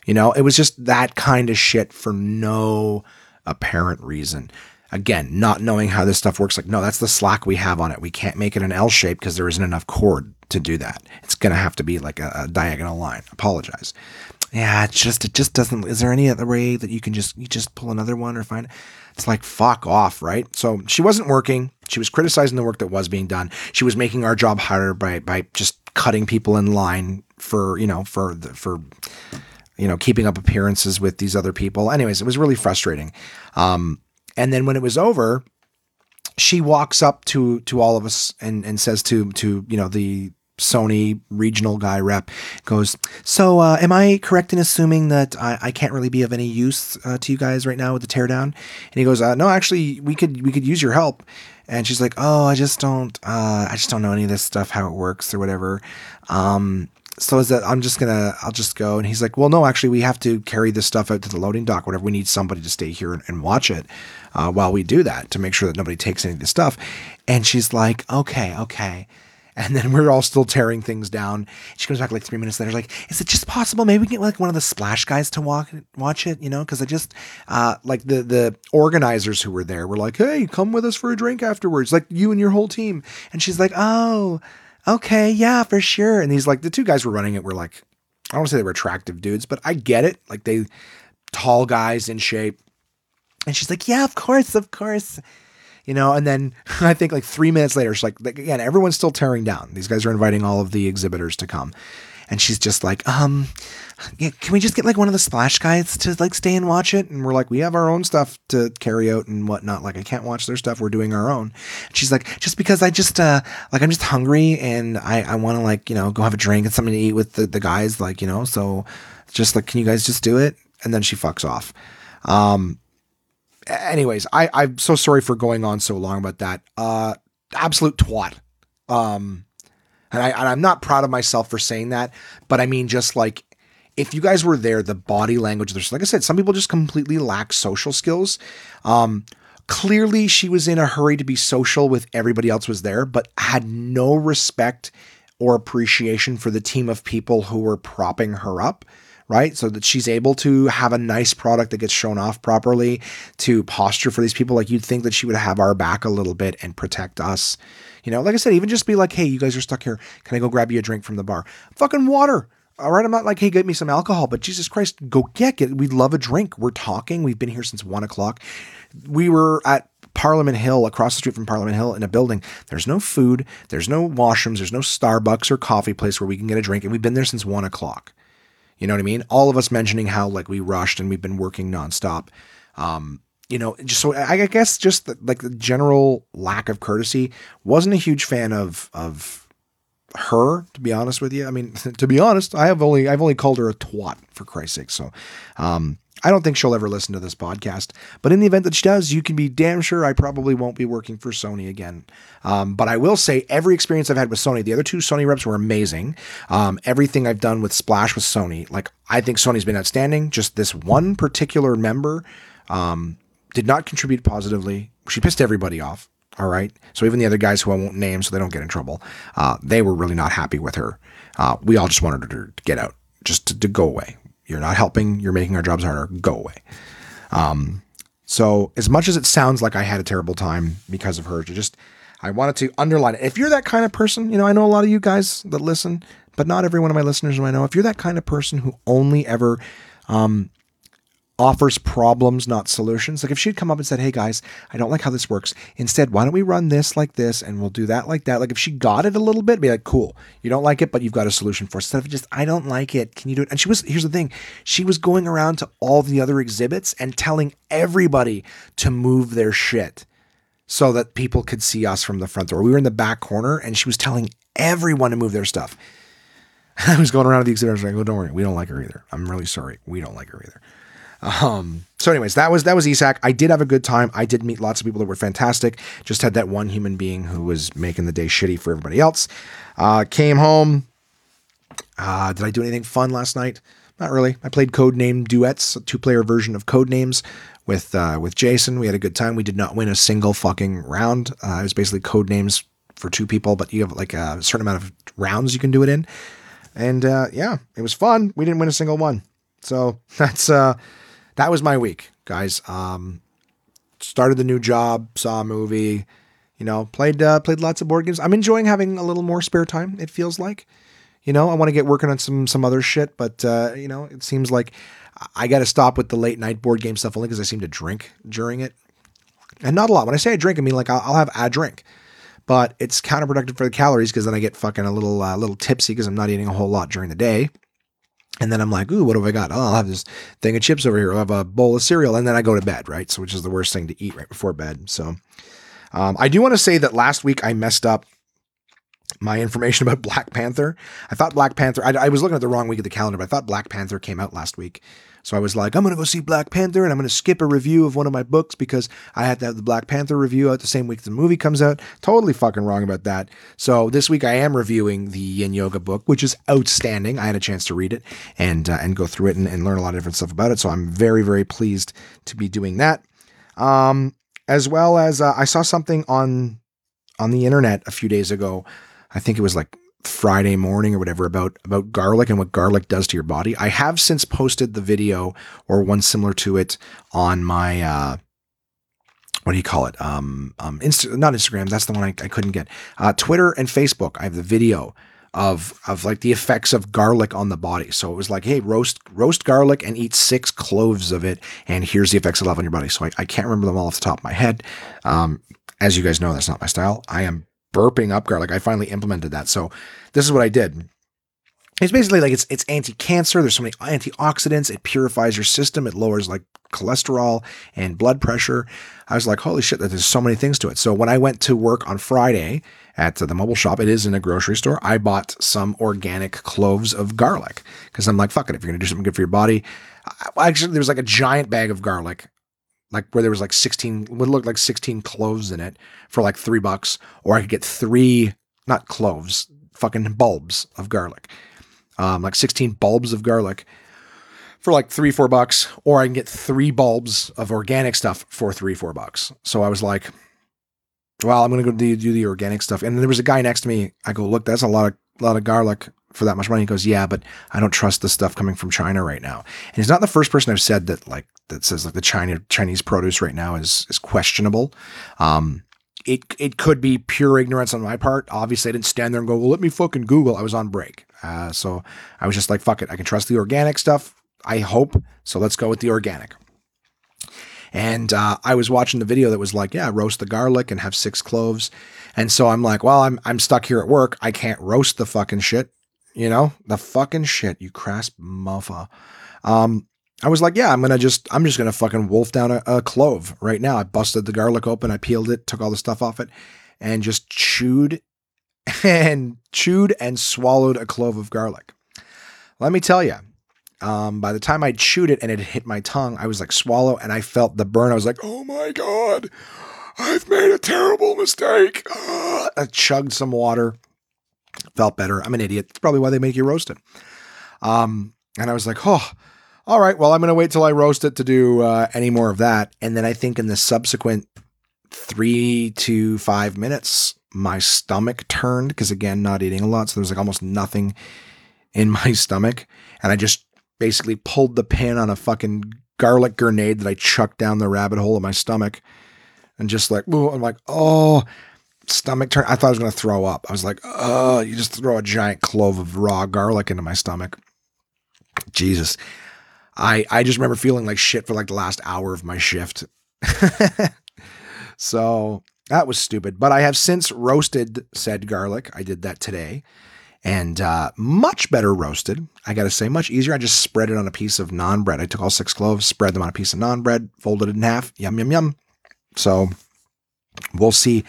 You know, it was just that kind of shit for no apparent reason. again, not knowing how this stuff works, like, no, that's the slack we have on it. We can't make it an L shape because there isn't enough cord to do that. It's going to have to be like a, a diagonal line. Apologize. Yeah, it's just, it just doesn't, is there any other way that you can just, you just pull another one or find? It's like, fuck off, right? So she wasn't working. She was criticizing the work that was being done. She was making our job harder by, by just cutting people in line for, you know, for, the, for, you know, keeping up appearances with these other people. Anyways, it was really frustrating. Um, and then when it was over, she walks up to to all of us and and says to to you know the Sony regional guy rep goes, so uh, am I correct in assuming that I, I can't really be of any use uh, to you guys right now with the teardown? And he goes, uh, no, actually, we could we could use your help. And she's like, oh, I just don't, uh, I just don't know any of this stuff, how it works or whatever. Um, so is that I'm just gonna I'll just go and he's like well no actually we have to carry this stuff out to the loading dock whatever we need somebody to stay here and, and watch it uh, while we do that to make sure that nobody takes any of the stuff and she's like okay okay and then we're all still tearing things down she comes back like three minutes later like is it just possible maybe we can get like one of the splash guys to walk watch it you know because I just uh, like the the organizers who were there were like hey come with us for a drink afterwards like you and your whole team and she's like oh okay, yeah, for sure. And these like the two guys were running it were like, I don't want to say they were attractive dudes, but I get it. Like they tall guys in shape. And she's like, yeah, of course, of course. You know, and then I think like three minutes later, she's like, like again, everyone's still tearing down. These guys are inviting all of the exhibitors to come. And she's just like, um, yeah, can we just get like one of the splash guys to like stay and watch it? And we're like, we have our own stuff to carry out and whatnot. Like, I can't watch their stuff. We're doing our own. And she's like, just because I just, uh, like, I'm just hungry and I, I want to like, you know, go have a drink and something to eat with the, the guys, like, you know, so just like, can you guys just do it? And then she fucks off. Um, anyways, I, I'm so sorry for going on so long about that. Uh, absolute twat. Um, and, I, and I'm not proud of myself for saying that, but I mean, just like if you guys were there, the body language, there's like I said, some people just completely lack social skills. Um, clearly, she was in a hurry to be social with everybody else was there, but had no respect or appreciation for the team of people who were propping her up. Right. So that she's able to have a nice product that gets shown off properly to posture for these people. Like you'd think that she would have our back a little bit and protect us. You know, like I said, even just be like, hey, you guys are stuck here. Can I go grab you a drink from the bar? Fucking water. All right, I'm not like, hey, get me some alcohol, but Jesus Christ, go get it. We love a drink. We're talking. We've been here since one o'clock. We were at Parliament Hill, across the street from Parliament Hill, in a building. There's no food, there's no washrooms, there's no Starbucks or coffee place where we can get a drink, and we've been there since one o'clock. You know what I mean? All of us mentioning how like we rushed and we've been working nonstop. Um, you know, just so I guess just the, like the general lack of courtesy. Wasn't a huge fan of of her, to be honest with you. I mean, to be honest, I have only I've only called her a twat for Christ's sake. So, um, I don't think she'll ever listen to this podcast. But in the event that she does, you can be damn sure I probably won't be working for Sony again. Um, but I will say every experience I've had with Sony, the other two Sony reps were amazing. Um, everything I've done with Splash with Sony, like I think Sony's been outstanding. Just this one particular member um, did not contribute positively. She pissed everybody off. All right. So even the other guys who I won't name so they don't get in trouble, uh, they were really not happy with her. Uh, we all just wanted her to get out, just to, to, go away. You're not helping. You're making our jobs harder. Go away. Um, so as much as it sounds like I had a terrible time because of her, just I wanted to underline it. If you're that kind of person, you know, I know a lot of you guys that listen, but not every one of my listeners I know. If you're that kind of person who only ever um, offers problems, not solutions. Like if she'd come up and said, Hey guys, I don't like how this works. Instead, why don't we run this like this and we'll do that like that? Like if she got it a little bit, be like, cool, you don't like it, but you've got a solution for it. Instead of just, I don't like it. Can you do it? And she was, here's the thing. She was going around to all the other exhibits and telling everybody to move their shit so that people could see us from the front door. We were in the back corner and she was telling everyone to move their stuff. I was going around to the exhibitors like, oh, don't worry, we don't like her either. I'm really sorry. We don't like her either. Um, so, anyways, that was that was ESAC. I did have a good time. I did meet lots of people that were fantastic. Just had that one human being who was making the day shitty for everybody else. Uh, came home. Uh, did I do anything fun last night? Not really. I played Codename Duets, a two-player version of Codenames with uh, with Jason. We had a good time. We did not win a single fucking round. Uh, it was basically Codenames for two people, but you have like a certain amount of rounds you can do it in. And uh, yeah, it was fun. We didn't win a single one. So that's uh that was my week, guys. Um, started the new job, saw a movie, you know, played uh, played lots of board games. I'm enjoying having a little more spare time. It feels like, you know, I want to get working on some some other shit, but uh, you know, it seems like I got to stop with the late night board game stuff only because I seem to drink during it, and not a lot. When I say I drink, I mean like I'll, I'll have a drink, but it's counterproductive for the calories because then I get fucking a little uh, little tipsy because I'm not eating a whole lot during the day. And then I'm like, ooh, what have I got? Oh, I'll have this thing of chips over here. I'll have a bowl of cereal. And then I go to bed, right? So, which is the worst thing to eat right before bed. So, um, I do want to say that last week I messed up my information about Black Panther. I thought Black Panther, I, I was looking at the wrong week of the calendar, but I thought Black Panther came out last week. So I was like, I'm going to go see Black Panther and I'm going to skip a review of one of my books because I had to have the Black Panther review out the same week the movie comes out. Totally fucking wrong about that. So this week I am reviewing the Yin Yoga book, which is outstanding. I had a chance to read it and uh, and go through it and, and learn a lot of different stuff about it. So I'm very, very pleased to be doing that. Um, as well as uh, I saw something on on the internet a few days ago. I think it was like Friday morning or whatever about about garlic and what garlic does to your body. I have since posted the video or one similar to it on my uh what do you call it? Um, um, Insta- not Instagram. That's the one I, I couldn't get. Uh, Twitter and Facebook. I have the video of of like the effects of garlic on the body. So it was like, hey, roast roast garlic and eat six cloves of it, and here's the effects it have on your body. So I, I can't remember them all off the top of my head. Um, as you guys know, that's not my style. I am burping up garlic. I finally implemented that. So this is what I did. It's basically like it's it's anti-cancer. There's so many antioxidants. It purifies your system. It lowers like cholesterol and blood pressure. I was like, holy shit, that there's so many things to it. So when I went to work on Friday at the mobile shop, it is in a grocery store. I bought some organic cloves of garlic because I'm like, fuck it. If you're gonna do something good for your body, I, actually there was like a giant bag of garlic like where there was like 16 would look like 16 cloves in it for like three bucks or i could get three not cloves fucking bulbs of garlic. Um, like 16 bulbs of garlic for like three four bucks or i can get three bulbs of organic stuff for three four bucks. So i was like well i'm gonna go do, do the organic stuff. And there was a guy next to me i go look that's a lot of lot of garlic for that much money. He goes, yeah, but I don't trust the stuff coming from China right now. And he's not the first person I've said that like that says like the China Chinese produce right now is is questionable. Um, it it could be pure ignorance on my part. Obviously, I didn't stand there and go, well, let me fucking Google. I was on break, uh, so I was just like, fuck it, I can trust the organic stuff. I hope so. Let's go with the organic. And uh, I was watching the video that was like, yeah, roast the garlic and have six cloves. And so I'm like, well, I'm I'm stuck here at work. I can't roast the fucking shit. You know, the fucking shit, you crass muffa. Um, I was like, yeah, I'm gonna just, I'm just gonna fucking wolf down a, a, clove right now. I busted the garlic open, I peeled it, took all the stuff off it, and just chewed and chewed and swallowed a clove of garlic. Let me tell you, um, by the time I chewed it and it hit my tongue, I was like swallow, and I felt the burn. I was like, oh my god, I've made a terrible mistake. I chugged some water felt better. I'm an idiot. That's probably why they make you roast it. Um, and I was like, oh, all right. Well, I'm going to wait till I roast it to do uh, any more of that. And then I think in the subsequent three to five minutes, my stomach turned because again, not eating a lot, so there's like almost nothing in my stomach, and I just basically pulled the pin on a fucking garlic grenade that I chucked down the rabbit hole of my stomach, and just like, ooh, I'm like, oh stomach turn. I thought I was going to throw up. I was like, oh, you just throw a giant clove of raw garlic into my stomach. Jesus. I, I just remember feeling like shit for like the last hour of my shift. so that was stupid. But I have since roasted said garlic. I did that today and uh, much better roasted. I got to say, much easier. I just spread it on a piece of naan bread. I took all six cloves, spread them on a piece of naan bread, folded it in half. Yum, yum, yum. So we'll see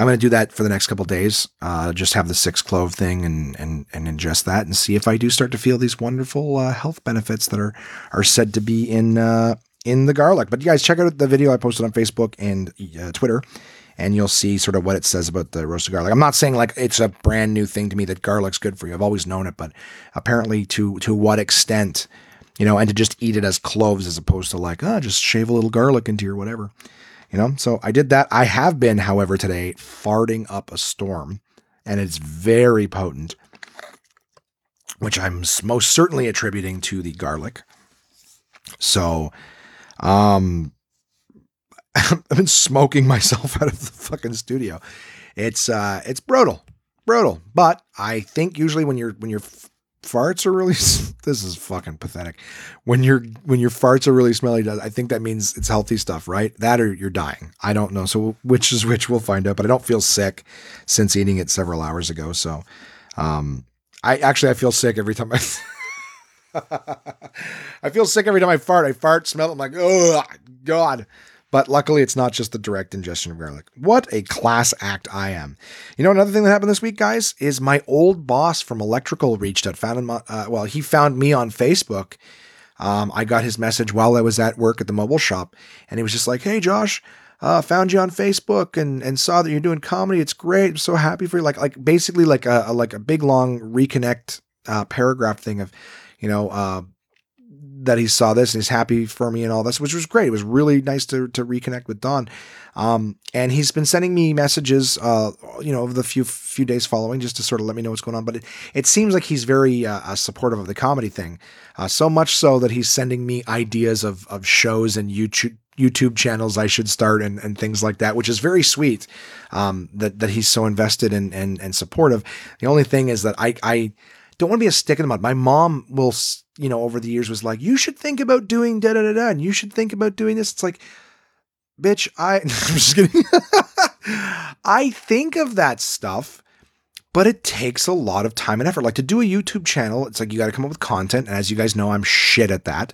I'm going to do that for the next couple days. Uh, just have the six clove thing and and and ingest that and see if I do start to feel these wonderful uh, health benefits that are are said to be in uh, in the garlic. But you guys check out the video I posted on Facebook and uh, Twitter, and you'll see sort of what it says about the roasted garlic. I'm not saying like it's a brand new thing to me that garlic's good for you. I've always known it, but apparently to to what extent, you know, and to just eat it as cloves as opposed to like, oh, just shave a little garlic into your whatever. You know, so I did that. I have been, however, today farting up a storm, and it's very potent, which I'm most certainly attributing to the garlic. So, um, I've been smoking myself out of the fucking studio. It's uh it's brutal. Brutal. But I think usually when you're when your farts are really this is fucking pathetic. When your when your farts are really smelly, I think that means it's healthy stuff, right? That or you're dying. I don't know. So which is which we'll find out, but I don't feel sick since eating it several hours ago. So um I actually I feel sick every time I I feel sick every time I fart. I fart, smell I'm like, oh God. But luckily, it's not just the direct ingestion of garlic. What a class act I am. You know, another thing that happened this week, guys, is my old boss from electrical reached out. Found him, uh, well, he found me on Facebook. Um, I got his message while I was at work at the mobile shop, and he was just like, "Hey, Josh, uh, found you on Facebook and and saw that you're doing comedy. It's great. I'm so happy for you." Like like basically like a, a like a big long reconnect uh, paragraph thing of, you know, uh, that he saw this and he's happy for me and all this, which was great. It was really nice to to reconnect with Don. Um, and he's been sending me messages, uh, you know, over the few few days following, just to sort of let me know what's going on. But it, it seems like he's very uh, supportive of the comedy thing, uh, so much so that he's sending me ideas of of shows and YouTube YouTube channels I should start and, and things like that, which is very sweet. Um, that that he's so invested in and and supportive. The only thing is that I I don't want to be a stick in the mud. My mom will, you know, over the years was like, you should think about doing da da da da, and you should think about doing this. It's like, bitch, I, I'm just kidding. I think of that stuff, but it takes a lot of time and effort. Like to do a YouTube channel, it's like you got to come up with content. And as you guys know, I'm shit at that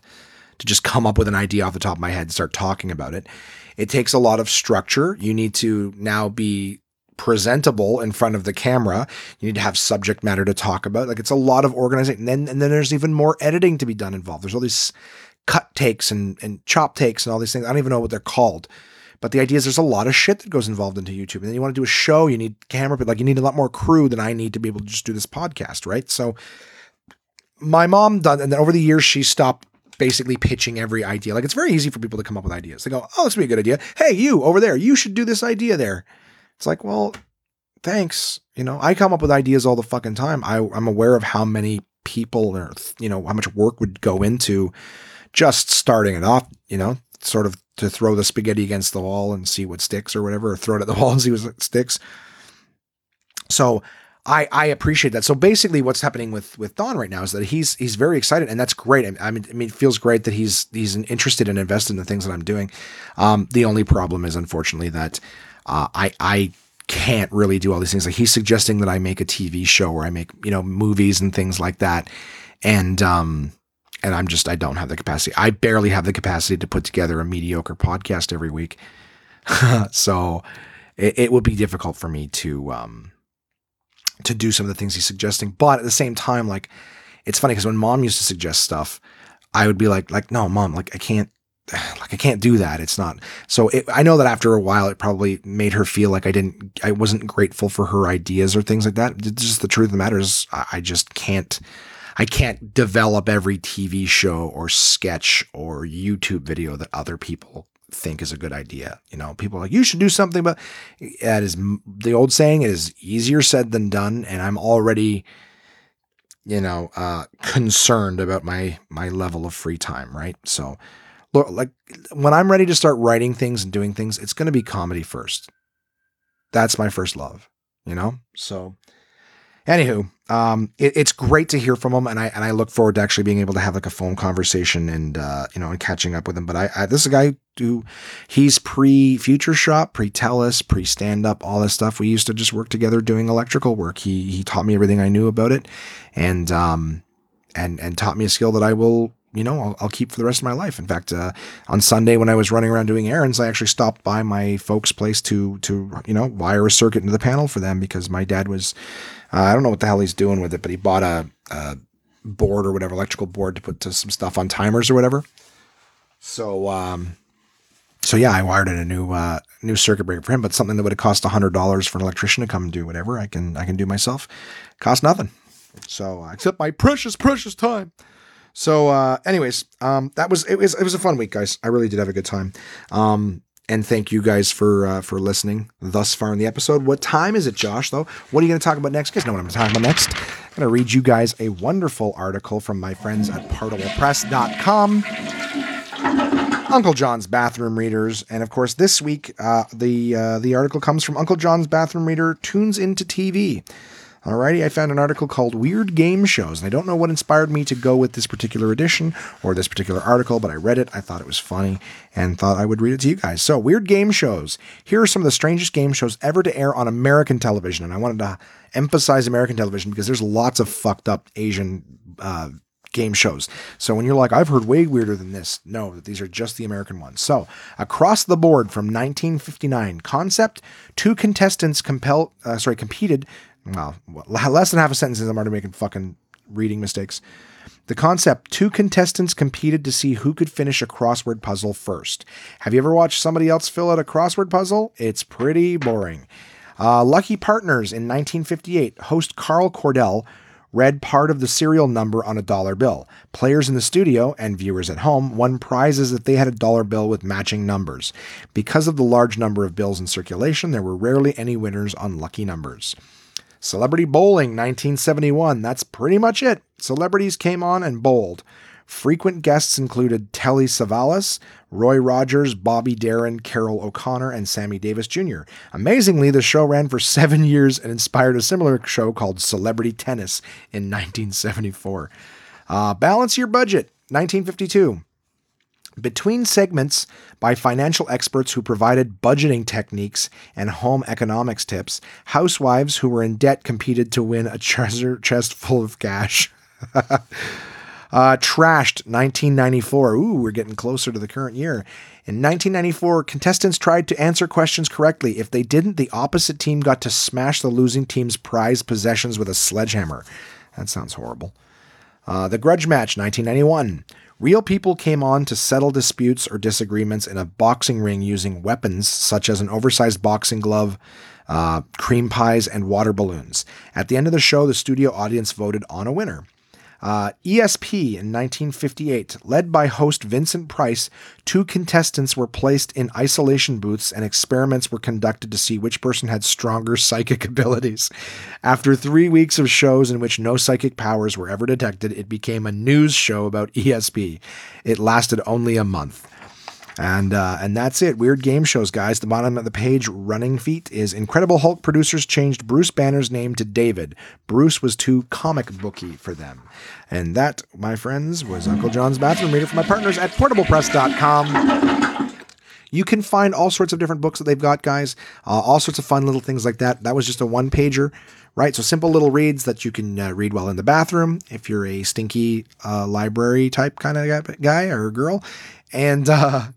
to just come up with an idea off the top of my head and start talking about it. It takes a lot of structure. You need to now be presentable in front of the camera. You need to have subject matter to talk about. Like it's a lot of organizing. And then and then there's even more editing to be done involved. There's all these cut takes and and chop takes and all these things. I don't even know what they're called. But the idea is there's a lot of shit that goes involved into YouTube. And then you want to do a show, you need camera, but like you need a lot more crew than I need to be able to just do this podcast, right? So my mom done, and then over the years she stopped basically pitching every idea. Like it's very easy for people to come up with ideas. They go, "Oh, this would be a good idea. Hey, you over there, you should do this idea there." It's like, well, thanks. You know, I come up with ideas all the fucking time. I, I'm aware of how many people or, you know, how much work would go into just starting it off, you know, sort of to throw the spaghetti against the wall and see what sticks or whatever, or throw it at the wall and see what sticks. So I, I appreciate that. So basically, what's happening with with Don right now is that he's he's very excited, and that's great. I mean, I mean, it feels great that he's he's interested and invested in the things that I'm doing. Um, the only problem is, unfortunately, that uh, I I can't really do all these things. Like he's suggesting that I make a TV show where I make you know movies and things like that, and um and I'm just I don't have the capacity. I barely have the capacity to put together a mediocre podcast every week, so it, it would be difficult for me to um to do some of the things he's suggesting. But at the same time, like it's funny because when mom used to suggest stuff, I would be like like no mom like I can't like I can't do that. It's not. So it, I know that after a while, it probably made her feel like I didn't, I wasn't grateful for her ideas or things like that. It's just the truth of the matter is, I just can't, I can't develop every TV show or sketch or YouTube video that other people think is a good idea. You know, people like you should do something, but that is the old saying. It is easier said than done, and I'm already you know uh concerned about my my level of free time right so like when I'm ready to start writing things and doing things, it's going to be comedy first. That's my first love, you know? So anywho, um, it, it's great to hear from him. And I, and I look forward to actually being able to have like a phone conversation and, uh, you know, and catching up with him. But I, I this is a guy who he's pre future shop, pre Telus, pre stand up, all this stuff. We used to just work together doing electrical work. He, he taught me everything I knew about it and, um, and, and taught me a skill that I will you know, I'll, I'll, keep for the rest of my life. In fact, uh, on Sunday when I was running around doing errands, I actually stopped by my folks' place to to you know wire a circuit into the panel for them because my dad was uh, I don't know what the hell he's doing with it, but he bought a, a, board or whatever electrical board to put to some stuff on timers or whatever. So um, so yeah, I wired in a new uh, new circuit breaker for him, but something that would have cost hundred dollars for an electrician to come and do whatever I can I can do myself, cost nothing. So uh, except my precious precious time. So, uh, anyways, um, that was it was it was a fun week, guys. I really did have a good time. Um, and thank you guys for uh, for listening thus far in the episode. What time is it, Josh? Though, what are you going to talk about next? You guys know what I'm talking about next. I'm going to read you guys a wonderful article from my friends at PortablePress.com Uncle John's bathroom readers, and of course, this week uh, the uh, the article comes from Uncle John's bathroom reader tunes into TV. Alrighty, I found an article called Weird Game Shows, and I don't know what inspired me to go with this particular edition or this particular article, but I read it, I thought it was funny, and thought I would read it to you guys. So, Weird Game Shows. Here are some of the strangest game shows ever to air on American television, and I wanted to emphasize American television because there's lots of fucked up Asian uh, game shows. So when you're like, I've heard way weirder than this, no, that these are just the American ones. So across the board from 1959, concept two contestants compel, uh, sorry, competed. Well, less than half a sentence, I'm already making fucking reading mistakes. The concept two contestants competed to see who could finish a crossword puzzle first. Have you ever watched somebody else fill out a crossword puzzle? It's pretty boring. Uh, Lucky Partners in 1958, host Carl Cordell read part of the serial number on a dollar bill. Players in the studio and viewers at home won prizes if they had a dollar bill with matching numbers. Because of the large number of bills in circulation, there were rarely any winners on lucky numbers. Celebrity Bowling 1971, that's pretty much it. Celebrities came on and bowled. Frequent guests included Telly Savalas, Roy Rogers, Bobby Darin, Carroll O'Connor, and Sammy Davis Jr. Amazingly, the show ran for seven years and inspired a similar show called Celebrity Tennis in 1974. Uh, balance your budget, 1952. Between segments by financial experts who provided budgeting techniques and home economics tips, housewives who were in debt competed to win a treasure chest full of cash. Uh, trashed 1994. Ooh, we're getting closer to the current year. In 1994, contestants tried to answer questions correctly. If they didn't, the opposite team got to smash the losing team's prize possessions with a sledgehammer. That sounds horrible. Uh, the Grudge Match 1991. Real people came on to settle disputes or disagreements in a boxing ring using weapons such as an oversized boxing glove, uh, cream pies, and water balloons. At the end of the show, the studio audience voted on a winner. Uh, ESP in 1958, led by host Vincent Price, two contestants were placed in isolation booths and experiments were conducted to see which person had stronger psychic abilities. After three weeks of shows in which no psychic powers were ever detected, it became a news show about ESP. It lasted only a month. And uh, and that's it. Weird game shows, guys. The bottom of the page, running feet, is Incredible Hulk producers changed Bruce Banner's name to David. Bruce was too comic booky for them. And that, my friends, was Uncle John's bathroom reader for my partners at portablepress.com. You can find all sorts of different books that they've got, guys. Uh, all sorts of fun little things like that. That was just a one pager, right? So simple little reads that you can uh, read while in the bathroom if you're a stinky uh, library type kind of guy or girl. And uh,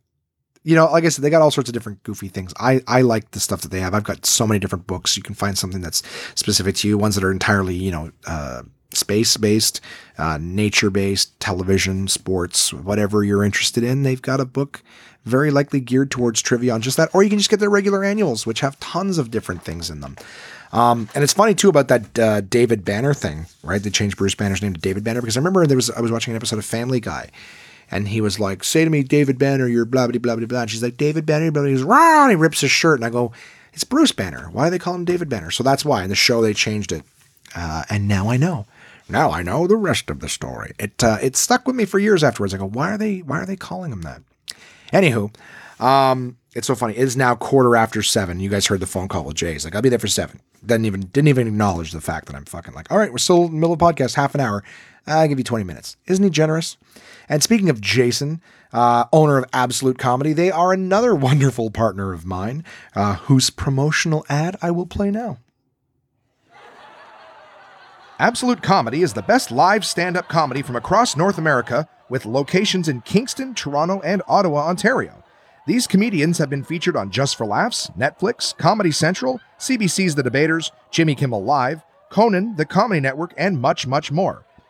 you know, like I said, they got all sorts of different goofy things. I, I like the stuff that they have. I've got so many different books. You can find something that's specific to you, ones that are entirely, you know, uh, space based, uh, nature based, television, sports, whatever you're interested in. They've got a book very likely geared towards trivia on just that. Or you can just get their regular annuals, which have tons of different things in them. Um, and it's funny too about that uh, David Banner thing, right? They changed Bruce Banner's name to David Banner because I remember there was I was watching an episode of Family Guy and he was like, "Say to me, David Banner, you're blah blah blah blah blah." And she's like, "David Banner," blah. He goes, "Rah!" And he rips his shirt, and I go, "It's Bruce Banner. Why do they call him David Banner?" So that's why in the show they changed it, uh, and now I know. Now I know the rest of the story. It uh, it stuck with me for years afterwards. I go, "Why are they Why are they calling him that?" Anywho, um, it's so funny. It is now quarter after seven. You guys heard the phone call with Jay. He's like, "I'll be there for seven. Didn't even didn't even acknowledge the fact that I'm fucking like, "All right, we're still in the middle of podcast, half an hour." I'll give you 20 minutes. Isn't he generous? And speaking of Jason, uh, owner of Absolute Comedy, they are another wonderful partner of mine, uh, whose promotional ad I will play now. Absolute Comedy is the best live stand up comedy from across North America, with locations in Kingston, Toronto, and Ottawa, Ontario. These comedians have been featured on Just for Laughs, Netflix, Comedy Central, CBC's The Debaters, Jimmy Kimmel Live, Conan, The Comedy Network, and much, much more.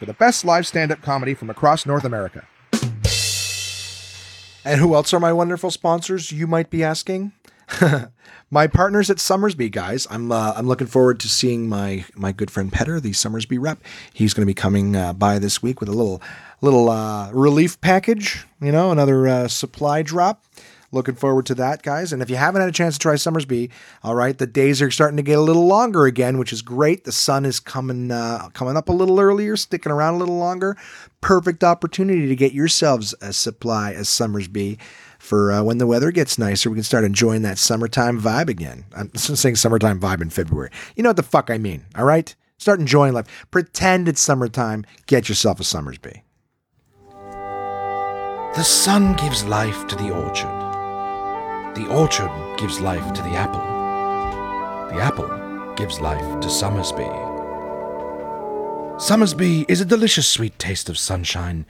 for the best live stand-up comedy from across North America. And who else are my wonderful sponsors, you might be asking? my partners at Somersby, guys. I'm uh, I'm looking forward to seeing my my good friend Petter, the Somersby rep. He's going to be coming uh, by this week with a little little uh, relief package, you know, another uh, supply drop. Looking forward to that, guys. And if you haven't had a chance to try Somersby, all right, the days are starting to get a little longer again, which is great. The sun is coming uh, coming up a little earlier, sticking around a little longer. Perfect opportunity to get yourselves a supply as Somersby for uh, when the weather gets nicer. We can start enjoying that summertime vibe again. I'm saying summertime vibe in February. You know what the fuck I mean, all right? Start enjoying life. Pretend it's summertime. Get yourself a Somersby. The sun gives life to the orchard. The orchard gives life to the apple. The apple gives life to Somersby. Somersby is a delicious sweet taste of sunshine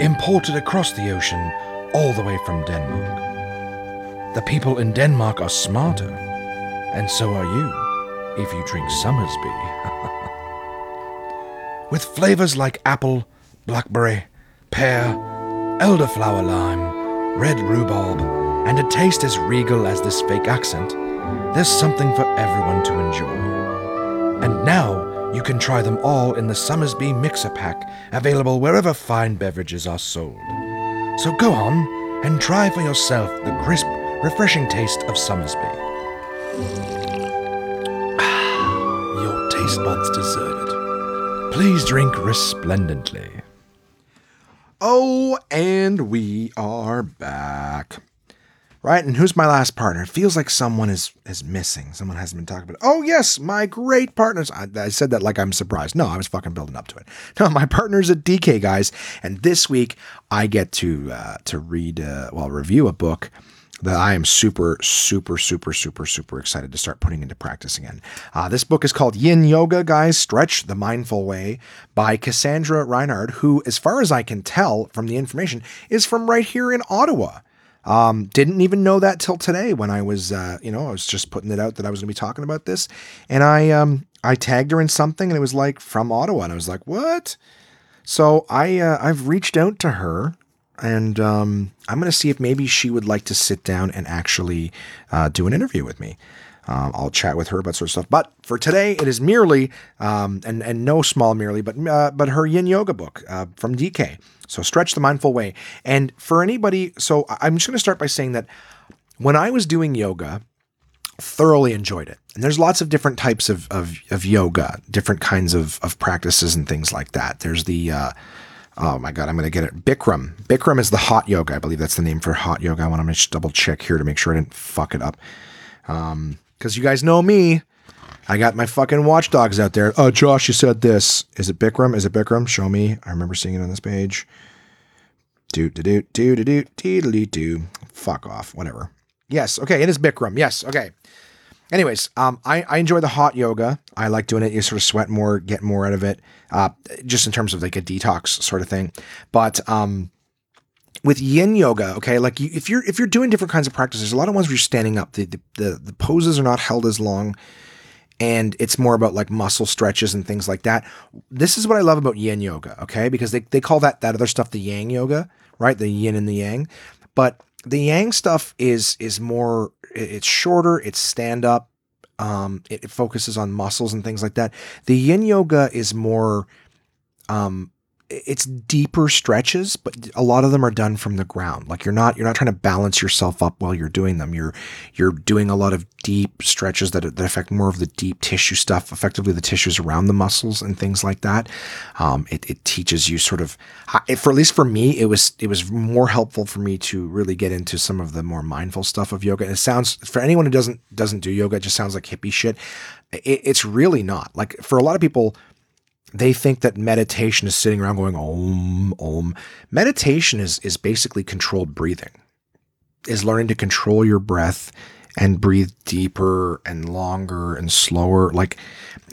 imported across the ocean all the way from Denmark. The people in Denmark are smarter, and so are you if you drink Somersby. With flavors like apple, blackberry, pear, elderflower lime, red rhubarb, and a taste as regal as this fake accent, there's something for everyone to enjoy. And now you can try them all in the Somersby Mixer Pack, available wherever fine beverages are sold. So go on and try for yourself the crisp, refreshing taste of Somersby. Ah, your taste buds deserve it. Please drink resplendently. Oh, and we are back. Right, and who's my last partner? It feels like someone is is missing. Someone hasn't been talking about. It. Oh yes, my great partners. I, I said that like I'm surprised. No, I was fucking building up to it. No, my partners a DK guys, and this week I get to uh, to read uh, well review a book that I am super, super, super, super, super excited to start putting into practice again. Uh, this book is called Yin Yoga, guys, Stretch the Mindful Way by Kassandra Reinhardt, who, as far as I can tell from the information, is from right here in Ottawa. Um, didn't even know that till today when I was, uh, you know, I was just putting it out that I was going to be talking about this, and I, um, I tagged her in something, and it was like from Ottawa, and I was like, what? So I, uh, I've reached out to her, and um, I'm going to see if maybe she would like to sit down and actually uh, do an interview with me. Um, I'll chat with her about sort of stuff. But for today, it is merely, um, and and no small merely, but uh, but her Yin Yoga book uh, from DK. So stretch the mindful way. And for anybody, so I'm just going to start by saying that when I was doing yoga, thoroughly enjoyed it. And there's lots of different types of of, of yoga, different kinds of of practices and things like that. There's the uh, Oh my god, I'm gonna get it. Bikram. Bikram is the hot yoga. I believe that's the name for hot yoga. I want to just double check here to make sure I didn't fuck it up. Um, because you guys know me. I got my fucking watchdogs out there. Oh, Josh, you said this. Is it Bikram? Is it Bikram? Show me. I remember seeing it on this page. Do do do do do do do do. Fuck off. Whatever. Yes. Okay. It is Bikram. Yes. Okay. Anyways, um, I, I enjoy the hot yoga. I like doing it. You sort of sweat more, get more out of it, uh, just in terms of like a detox sort of thing. But um, with yin yoga, okay, like you, if you're if you're doing different kinds of practices, a lot of ones where you're standing up. The, the the the poses are not held as long, and it's more about like muscle stretches and things like that. This is what I love about yin yoga, okay, because they they call that that other stuff the yang yoga, right? The yin and the yang, but the yang stuff is is more it's shorter it's stand up um it, it, focuses on muscles and things like that the yin yoga is more um it's deeper stretches but a lot of them are done from the ground. Like you're not you're not trying to balance yourself up while you're doing them. You're you're doing a lot of deep stretches that, that affect more of the deep tissue stuff effectively the tissues around the muscles and things like that. Um, it, it teaches you sort of for at least for me it was it was more helpful for me to really get into some of the more mindful stuff of yoga. And it sounds for anyone who doesn't doesn't do yoga it just sounds like hippie shit. It, it's really not. Like for a lot of people they think that meditation is sitting around going om om. Meditation is is basically controlled breathing. Is learning to control your breath and breathe deeper and longer and slower, like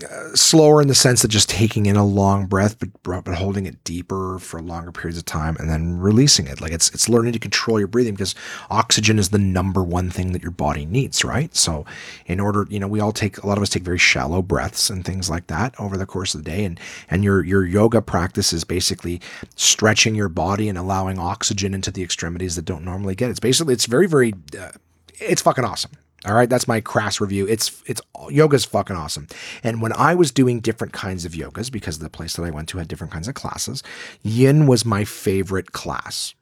uh, slower in the sense of just taking in a long breath, but but holding it deeper for longer periods of time and then releasing it. Like it's it's learning to control your breathing because oxygen is the number one thing that your body needs, right? So, in order, you know, we all take a lot of us take very shallow breaths and things like that over the course of the day, and and your your yoga practice is basically stretching your body and allowing oxygen into the extremities that don't normally get. It's basically it's very very uh, it's fucking awesome. All right, that's my crass review. It's it's yoga's fucking awesome. And when I was doing different kinds of yogas, because the place that I went to had different kinds of classes, yin was my favorite class.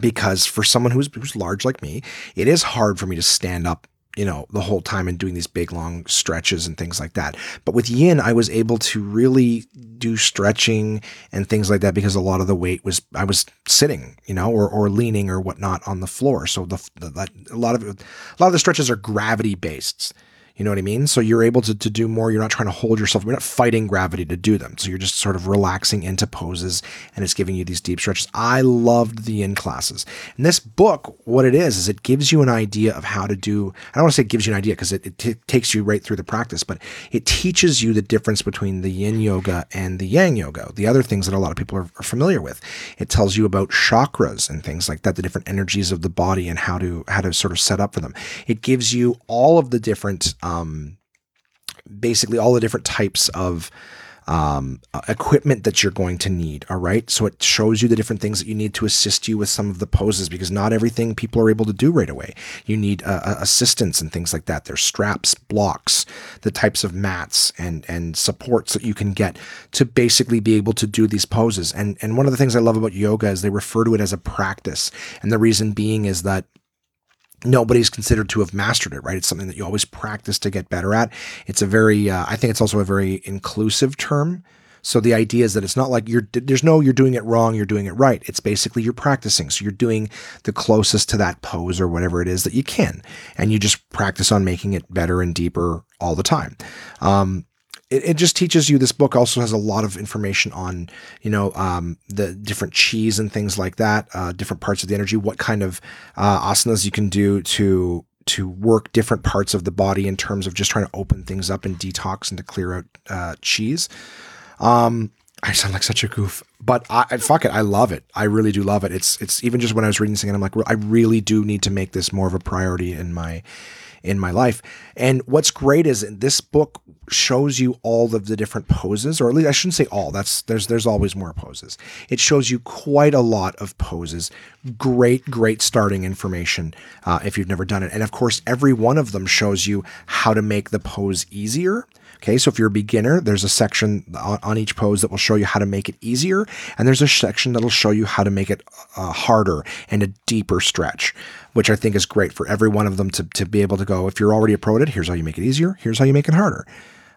Because for someone who's who's large like me, it is hard for me to stand up you know, the whole time and doing these big long stretches and things like that. But with yin, I was able to really do stretching and things like that because a lot of the weight was I was sitting, you know, or or leaning or whatnot on the floor. So the, the a lot of a lot of the stretches are gravity based. You know what I mean? So you're able to, to do more. You're not trying to hold yourself. You're not fighting gravity to do them. So you're just sort of relaxing into poses and it's giving you these deep stretches. I loved the yin classes. And this book, what it is, is it gives you an idea of how to do, I don't want to say it gives you an idea because it, it t- takes you right through the practice, but it teaches you the difference between the yin yoga and the yang yoga, the other things that a lot of people are, are familiar with. It tells you about chakras and things like that, the different energies of the body and how to, how to sort of set up for them. It gives you all of the different, um, basically all the different types of um, equipment that you're going to need. All right. So it shows you the different things that you need to assist you with some of the poses because not everything people are able to do right away. You need uh, uh assistance and things like that. There's straps, blocks, the types of mats and, and supports that you can get to basically be able to do these poses. And, and one of the things I love about yoga is they refer to it as a practice. And the reason being is that nobody's considered to have mastered it, right? It's something that you always practice to get better at. It's a very, uh, I think it's also a very inclusive term. So the idea is that it's not like you're, there's no, you're doing it wrong, you're doing it right. It's basically you're practicing. So you're doing the closest to that pose or whatever it is that you can. And you just practice on making it better and deeper all the time. Um, it, it just teaches you. This book also has a lot of information on, you know, um, the different chis and things like that, uh, different parts of the energy, what kind of uh, asanas you can do to to work different parts of the body in terms of just trying to open things up and detox and to clear out uh, chis. Um, I sound like such a goof, but I fuck it. I love it. I really do love it. It's it's even just when I was reading this thing, I'm like, I really do need to make this more of a priority in my in my life. And what's great is this book shows you all of the different poses, or at least I shouldn't say all. That's there's there's always more poses. It shows you quite a lot of poses. Great, great starting information uh, if you've never done it. And of course, every one of them shows you how to make the pose easier Okay, so if you're a beginner, there's a section on, each pose that will show you how to make it easier, and there's a section that'll show you how to make it uh, harder and a deeper stretch, which I think is great for every one of them to, to be able to go. If you're already a pro at it, here's how you make it easier. Here's how you make it harder.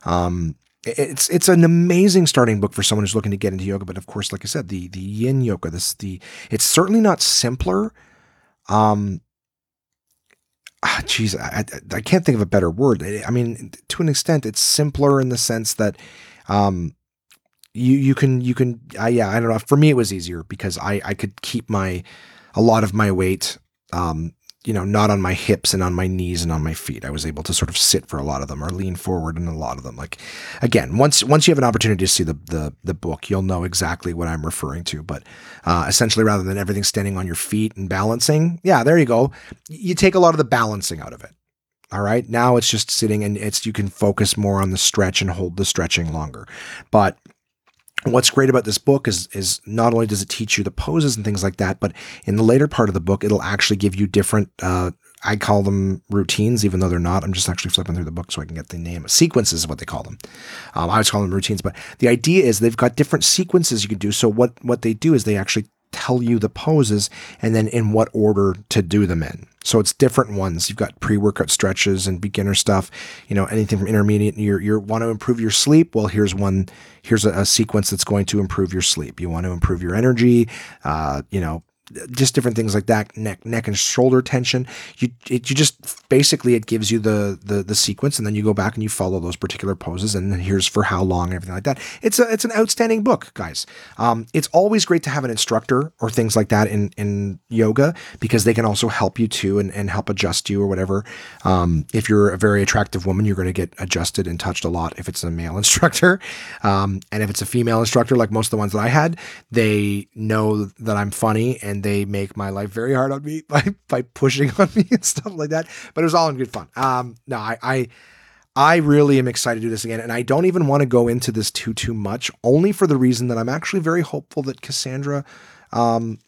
Um, it's it's an amazing starting book for someone who's looking to get into yoga. But of course, like I said, the the Yin yoga, this the it's certainly not simpler. Um, ah, geez, I, I can't think of a better word. I mean, to an extent, it's simpler in the sense that, um, you you can you can yeah I don't know for me it was easier because I I could keep my a lot of my weight um you know, not on my hips and on my knees and on my feet. I was able to sort of sit for a lot of them or lean forward in a lot of them. Like again, once once you have an opportunity to see the the, the book, you'll know exactly what I'm referring to. But uh, essentially, rather than everything standing on your feet and balancing, yeah, there you go. You take a lot of the balancing out of it. All right. Now it's just sitting and it's you can focus more on the stretch and hold the stretching longer. But what's great about this book is is not only does it teach you the poses and things like that, but in the later part of the book, it'll actually give you different. Uh, I call them routines, even though they're not. I'm just actually flipping through the book so I can get the name. Of sequences is what they call them. Um, I always call them routines, but the idea is they've got different sequences you can do. So what what they do is they actually tell you the poses and then in what order to do them in. So it's different ones. You've got pre-workout stretches and beginner stuff, you know, anything from intermediate. You you want to improve your sleep. Well, here's one. Here's a, a, sequence that's going to improve your sleep. You want to improve your energy. Uh, you know, just different things like that, neck, neck and shoulder tension. You, it, you just basically it gives you the, the the sequence, and then you go back and you follow those particular poses, and here's for how long and everything like that. It's a it's an outstanding book, guys. Um, it's always great to have an instructor or things like that in in yoga because they can also help you too and, and help adjust you or whatever. Um, if you're a very attractive woman, you're going to get adjusted and touched a lot if it's a male instructor, um, and if it's a female instructor, like most of the ones that I had, they know that I'm funny and they make my life very hard on me by, by pushing on me and stuff like that. But it was all in good fun. Um, no, I, I, I really am excited to do this again. And I don't even want to go into this too, too much, only for the reason that I'm actually very hopeful that Kassandra, um,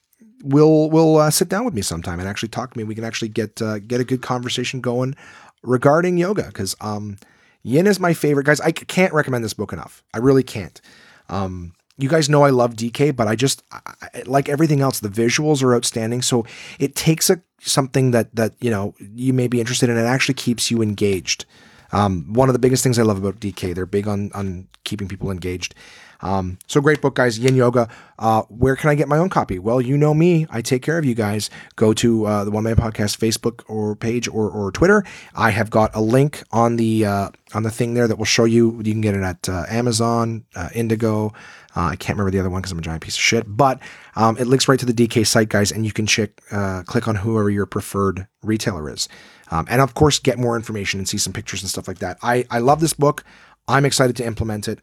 will, will uh, sit down with me sometime and actually talk to me. We can actually get, uh, get a good conversation going regarding yoga. Cause, um, Yin is my favorite guys. I can't recommend this book enough. I really can't. Um, you guys know I love DK, but I just I, like everything else. The visuals are outstanding, so it takes a something that that you know you may be interested in, and it actually keeps you engaged. Um, one of the biggest things I love about DK, they're big on on keeping people engaged. Um, so great book, guys. Yin Yoga. Uh, where can I get my own copy? Well, you know me. I take care of you guys. Go to uh, the One Man Podcast Facebook or page or, or Twitter. I have got a link on the uh, on the thing there that will show you. You can get it at uh, Amazon, uh, Indigo. Uh, I can't remember the other one because I'm a giant piece of shit. But um, it links right to the DK site, guys, and you can check click on whoever your preferred retailer is. Um, and of course, get more information and see some pictures and stuff like that. I, I love this book. I'm excited to implement it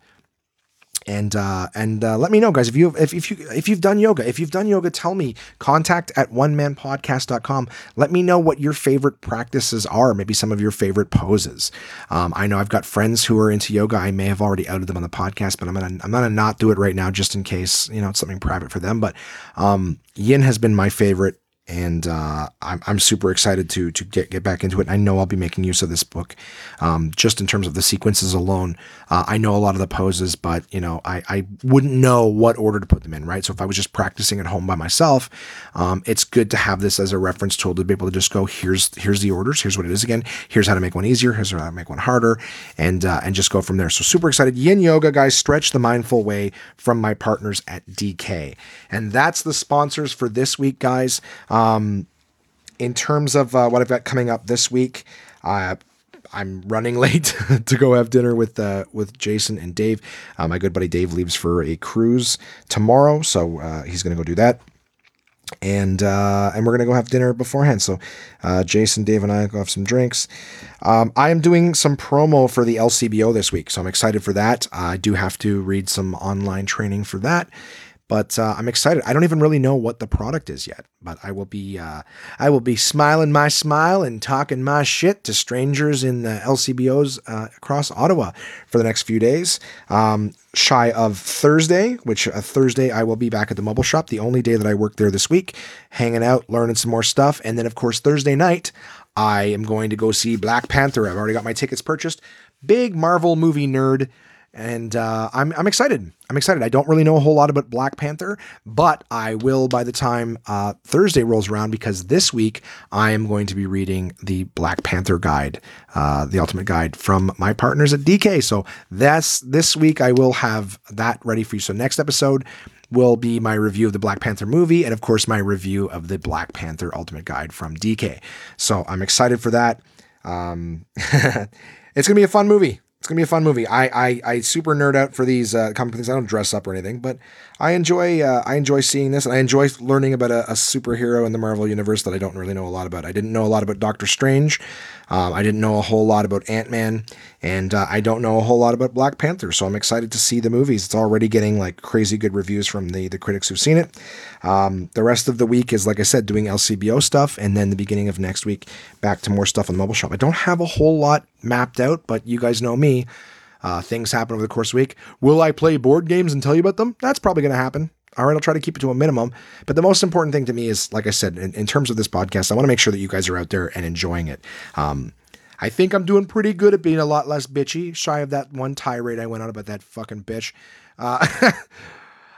and uh, and uh, let me know guys if you if, if you if you've done yoga. If you've done yoga tell me. Contact at one man podcast.com let me know what your favorite practices are maybe some of your favorite poses. Um, i know i've got friends who are into yoga. I may have already outed them on the podcast but i'm gonna i'm gonna not do it right now just in case you know it's something private for them. But um, yin has been my favorite and uh, I'm, I'm super excited to to get get back into it. I know I'll be making use of this book, um, just in terms of the sequences alone. Uh, I know a lot of the poses, but you know I, I wouldn't know what order to put them in, right? So if I was just practicing at home by myself, um, it's good to have this as a reference tool to be able to just go here's here's the orders, here's what it is again, here's how to make one easier, here's how to make one harder, and uh, and just go from there. So super excited, Yin Yoga guys, stretch the mindful way from my partners at DK, and that's the sponsors for this week, guys. In terms of uh, what I've got coming up this week, uh, I'm running late to go have dinner with uh, with Jason and Dave. Uh, my good buddy Dave leaves for a cruise tomorrow, so uh, he's going to go do that. And uh, and we're gonna go have dinner beforehand. So uh, Jason, Dave, and I go have some drinks. Um, I am doing some promo for the LCBO this week, so I'm excited for that. I do have to read some online training for that, but uh, I'm excited. I don't even really know what the product is yet, but I will be uh, I will be smiling my smile and talking my shit to strangers in the LCBOs uh, across Ottawa for the next few days. Um, shy of Thursday, which uh, Thursday I will be back at the mobile shop, the only day that I work there this week, hanging out, learning some more stuff, and then of course Thursday night I am going to go see Black Panther. I've already got my tickets purchased. Big Marvel movie nerd and uh, I'm I'm excited. I'm excited. I don't really know a whole lot about Black Panther, but I will by the time uh, Thursday rolls around because this week I am going to be reading the Black Panther guide, uh, the ultimate guide from my partners at DK. So that's this week. I will have that ready for you. So next episode will be my review of the Black Panther movie and of course my review of the Black Panther Ultimate Guide from DK. So I'm excited for that. Um, it's gonna be a fun movie it's gonna be a fun movie. I I, I super nerd out for these uh, comic things. I don't dress up or anything, but I enjoy uh, I enjoy seeing this, and I enjoy learning about a, a, superhero in the Marvel universe that I don't really know a lot about. I didn't know a lot about Doctor Strange. Um, I didn't know a whole lot about Ant Man, and uh, I don't know a whole lot about Black Panther. So I'm excited to see the movies. It's already getting like crazy good reviews from the the critics who've seen it. Um, the rest of the week is like I said, doing LCBO stuff, and then the beginning of next week back to more stuff on mobile shop. I don't have a whole lot mapped out, but you guys know me. Uh, things happen over the course of the week. Will I play board games and tell you about them? That's probably going to happen. All right, I'll try to keep it to a minimum. But the most important thing to me is, like I said, in, in terms of this podcast, I want to make sure that you guys are out there and enjoying it. Um, I think I'm doing pretty good at being a lot less bitchy, shy of that one tirade I went on about that fucking bitch. Uh,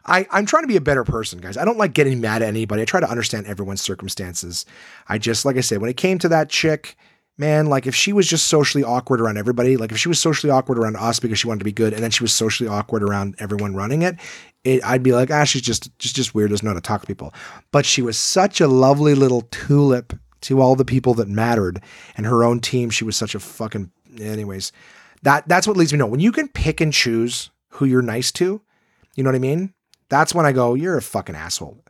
I, I'm trying to be a better person, guys. I don't like getting mad at anybody. I try to understand everyone's circumstances. I just, like I said, when it came to that chick, man, like if she was just socially awkward around everybody, like if she was socially awkward around us because she wanted to be good, and then she was socially awkward around everyone running it, it I'd be like, ah, she's just just just weird, doesn't know how to talk to people. But she was such a lovely little tulip to all the people that mattered, and her own team. She was such a fucking. Anyways, that that's what leads me to know when you can pick and choose who you're nice to. You know what I mean? That's when I go, you're a fucking asshole.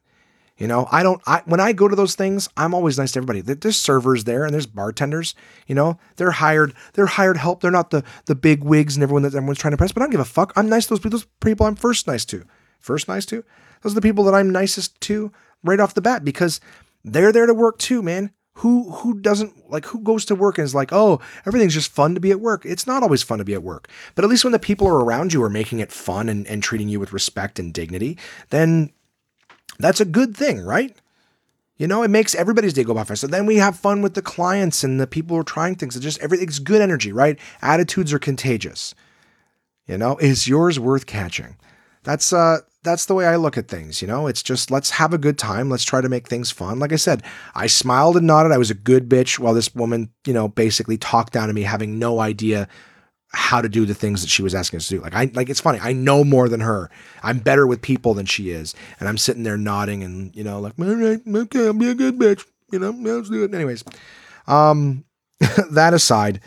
You know, I don't. I when I go to those things, I'm always nice to everybody. There's servers there and there's bartenders. You know, they're hired. They're hired help. They're not the the big wigs and everyone that everyone's trying to impress. But I don't give a fuck. I'm nice to those people. Those people I'm first nice to. First nice to. Those are the people that I'm nicest to right off the bat because they're there to work too, man. Who who doesn't like who goes to work and is like, oh, everything's just fun to be at work. It's not always fun to be at work. But at least when the people are around you are making it fun and, and treating you with respect and dignity, then that's a good thing, right? You know, it makes everybody's day go by faster. So then we have fun with the clients and the people who are trying things. It's just everything's good energy, right? Attitudes are contagious. You know, is yours worth catching? That's uh that's the way I look at things, you know? It's just let's have a good time. Let's try to make things fun. Like I said, I smiled and nodded. I was a good bitch while this woman, you know, basically talked down to me having no idea how to do the things that she was asking us to do. Like I like it's funny. I know more than her. I'm better with people than she is. And I'm sitting there nodding and, you know, like, all right, okay, I'll be a good bitch. You know, let's do it. Anyways. Um that aside,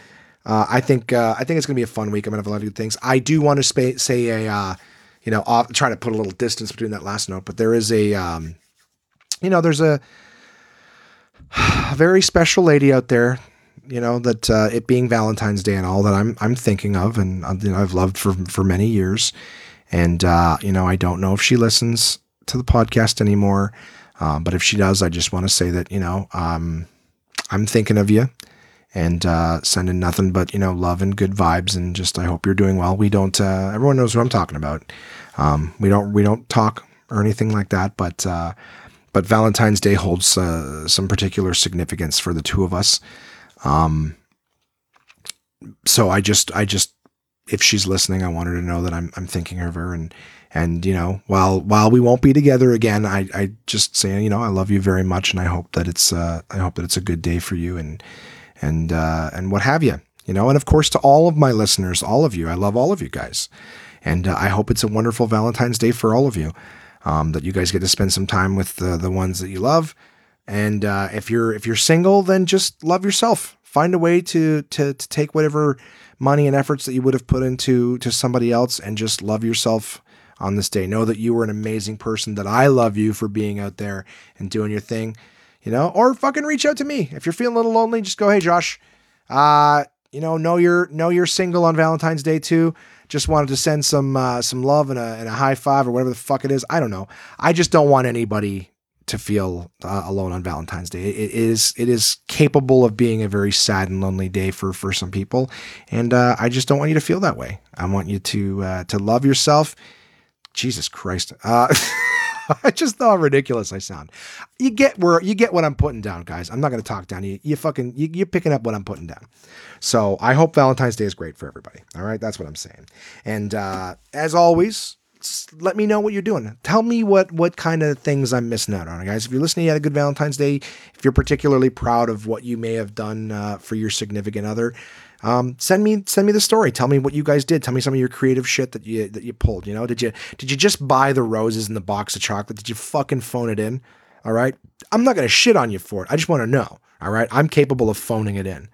uh, I think uh, I think it's gonna be a fun week. I'm gonna have a lot of good things. I do want to spa- say a uh, you know, off, trying to put a little distance between that last note, but there is a um, you know, there's a, a very special lady out there you know that uh, it being Valentine's Day and all that I'm I'm thinking of, and uh, you know, I've loved for for many years, and uh, you know I don't know if she listens to the podcast anymore, um, but if she does, I just want to say that you know um, I'm thinking of you, and uh, sending nothing but you know love and good vibes, and just I hope you're doing well. We don't uh, everyone knows who I'm talking about. Um, we don't we don't talk or anything like that, but uh, but Valentine's Day holds some particular significance for the two of us. Um, so I just, I just, if she's listening, I want her to know that I'm, I'm thinking of her and, and, you know, while, while we won't be together again, I, I just say, you know, I love you very much. And I hope that it's, uh, I hope that it's a good day for you and, and, uh, and what have you, you know, and of course to all of my listeners, all of you, I love all of you guys. And uh, I hope it's a wonderful Valentine's Day for all of you. Um, that you guys get to spend some time with the, the ones that you love. And uh, if you're if you're single, then just love yourself. Find a way to to to take whatever money and efforts that you would have put into to somebody else, and just love yourself on this day. Know that you were an amazing person. That I love you for being out there and doing your thing. You know, or fucking reach out to me if you're feeling a little lonely. Just go, hey Josh, uh, you know, know you're know you're single on Valentine's Day too. Just wanted to send some uh, some love and a, and a high five or whatever the fuck it is. I don't know. I just don't want anybody to feel uh, alone on Valentine's Day. It, is it is capable of being a very sad and lonely day for for some people, and uh, I just don't want you to feel that way. I want you to uh, to love yourself. Jesus Christ. Uh, I just thought ridiculous I sound. You get where you get what I'm putting down, guys. I'm not going to talk down. You, you fucking you, you're picking up what I'm putting down. So I hope Valentine's Day is great for everybody. All right, that's what I'm saying. And uh, as always, let me know what you're doing. Tell me what what kind of things I'm missing out on, guys. If you're listening, you had a good Valentine's Day. If you're particularly proud of what you may have done uh, for your significant other, um, send me send me the story. Tell me what you guys did. Tell me some of your creative shit that you that you pulled. You know, did you did you just buy the roses in the box of chocolate? Did you fucking phone it in? All right, I'm not gonna shit on you for it. I just want to know. All right, I'm capable of phoning it in.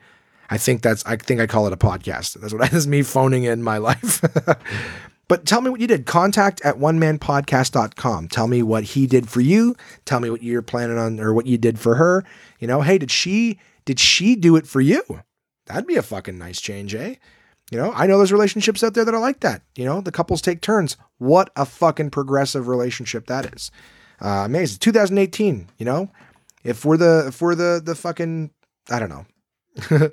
I think that's I think I call it a podcast. That's what that's me phoning in my life. but tell me what you did. Contact at onemanpodcast.com. Tell me what he did for you. Tell me what you're planning on or what you did for her. You know, hey, did she did she do it for you? That'd be a fucking nice change, eh? You know, I know there's relationships out there that are like that. You know, the couples take turns. What a fucking progressive relationship that is. Uh, amazing. 2018. You know, if we're the if we're the the fucking I don't know.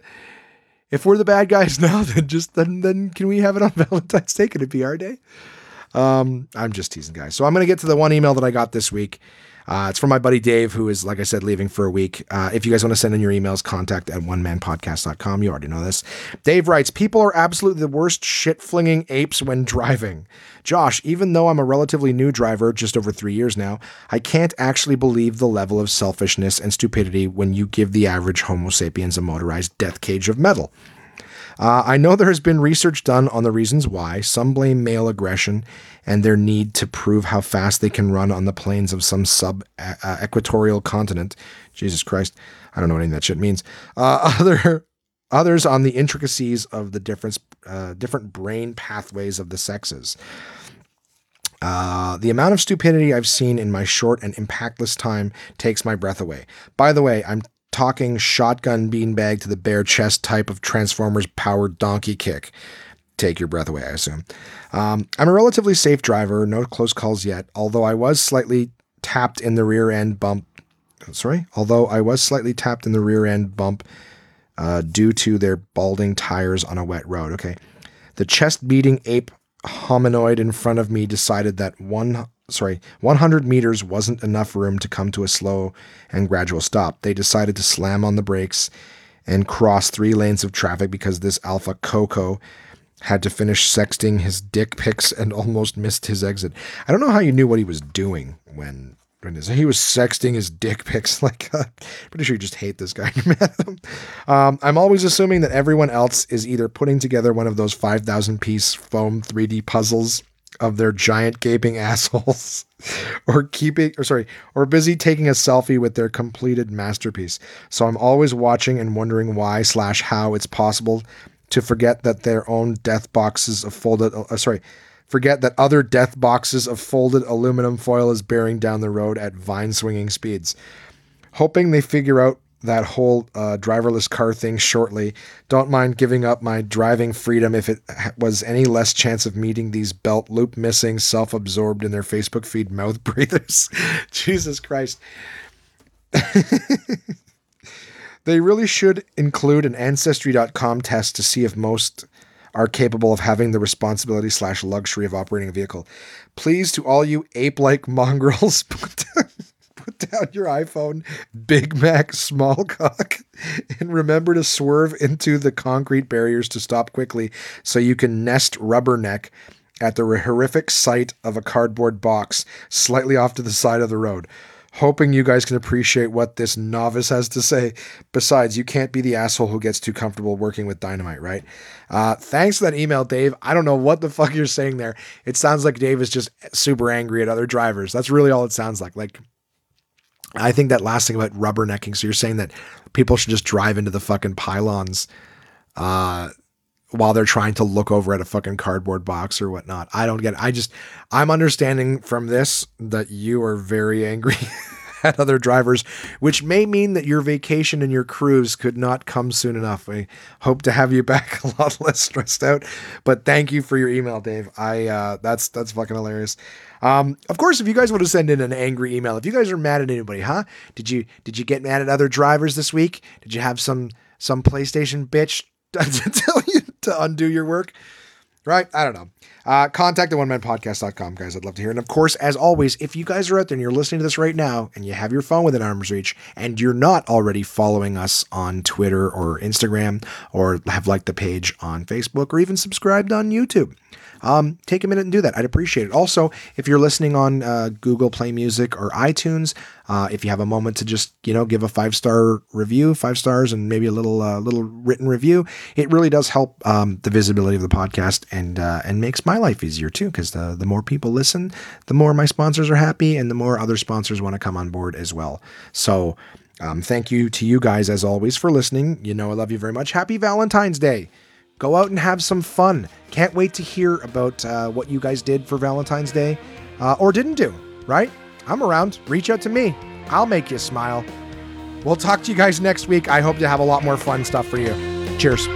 if we're the bad guys now, then just then then can we have it on Valentine's Day? Can it be our day? Um, I'm just teasing, guys. So I'm gonna get to the one email that I got this week. Uh, it's from my buddy Dave, who is, like I said, leaving for a week. Uh, if you guys want to send in your emails, contact at onemanpodcast.com. You already know this. Dave writes People are absolutely the worst shit flinging apes when driving. Josh, even though I'm a relatively new driver, just over three years now, I can't actually believe the level of selfishness and stupidity when you give the average Homo sapiens a motorized death cage of metal. Uh, I know there has been research done on the reasons why. Some blame male aggression and their need to prove how fast they can run on the plains of some sub uh, equatorial continent. Jesus Christ, I don't know what any of that shit means. Uh, other others on the intricacies of the difference, uh, different brain pathways of the sexes. Uh, the amount of stupidity I've seen in my short and impactless time takes my breath away. By the way, I'm talking shotgun beanbag to the bare chest type of Transformers powered donkey kick. Take your breath away, I assume. Um, I'm a relatively safe driver, no close calls yet, although I was slightly tapped in the rear end bump. Sorry, although I was slightly tapped in the rear end bump uh, due to their balding tires on a wet road. Okay. The chest beating ape hominoid in front of me decided that one sorry, 100 meters wasn't enough room to come to a slow and gradual stop. They decided to slam on the brakes and cross three lanes of traffic because this alpha Coco had to finish sexting his dick pics and almost missed his exit. I don't know how you knew what he was doing when when he was sexting his dick pics. Like, uh, pretty sure you just hate this guy. um, I'm always assuming that everyone else is either putting together one of those 5,000 piece foam 3D puzzles of their giant gaping assholes or keeping or sorry or busy taking a selfie with their completed masterpiece so i'm always watching and wondering why slash how it's possible to forget that their own death boxes of folded uh, sorry forget that other death boxes of folded aluminum foil is bearing down the road at vine swinging speeds hoping they figure out that whole uh, driverless car thing shortly. Don't mind giving up my driving freedom if it was any less chance of meeting these belt loop missing, self absorbed in their Facebook feed mouth breathers. Jesus Christ. they really should include an ancestry.com test to see if most are capable of having the responsibility slash luxury of operating a vehicle. Please, to all you ape like mongrels, put down your iPhone, Big Mac small cock, and remember to swerve into the concrete barriers to stop quickly so you can nest rubberneck at the horrific sight of a cardboard box slightly off to the side of the road. Hoping you guys can appreciate what this novice has to say. Besides, you can't be the asshole who gets too comfortable working with dynamite, right? Uh, thanks for that email, Dave. I don't know what the fuck you're saying there. It sounds like Dave is just super angry at other drivers. That's really all it sounds like. Like, I think that last thing about rubbernecking. So you're saying that people should just drive into the fucking pylons uh, while they're trying to look over at a fucking cardboard box or whatnot. I don't get it. I just, I'm understanding from this that you are very angry at other drivers, which may mean that your vacation and your cruise could not come soon enough. I hope to have you back a lot less stressed out. But thank you for your email, Dave. I uh, that's that's fucking hilarious. Um, of course, if you guys want to send in an angry email, if you guys are mad at anybody, huh? Did you did you get mad at other drivers this week? Did you have some some PlayStation bitch to tell you to undo your work? Right? I don't know. Uh, contact man podcast.com, guys. I'd love to hear. And of course, as always, if you guys are out there and you're listening to this right now and you have your phone within arm's reach and you're not already following us on Twitter or Instagram or have liked the page on Facebook or even subscribed on YouTube, um, take a minute and do that. I'd appreciate it. Also, if you're listening on uh, Google Play Music or iTunes, uh, if you have a moment to just you know give a five star review, five stars, and maybe a little uh, little written review, it really does help um, the visibility of the podcast and uh, and makes my life easier too. Because the the more people listen, the more my sponsors are happy, and the more other sponsors want to come on board as well. So. Um, thank you to you guys as always for listening. You know I love you very much. Happy Valentine's Day. Go out and have some fun. Can't wait to hear about uh, what you guys did for Valentine's Day uh, or didn't do, right? I'm around. Reach out to me. I'll make you smile. We'll talk to you guys next week. I hope to have a lot more fun stuff for you. Cheers.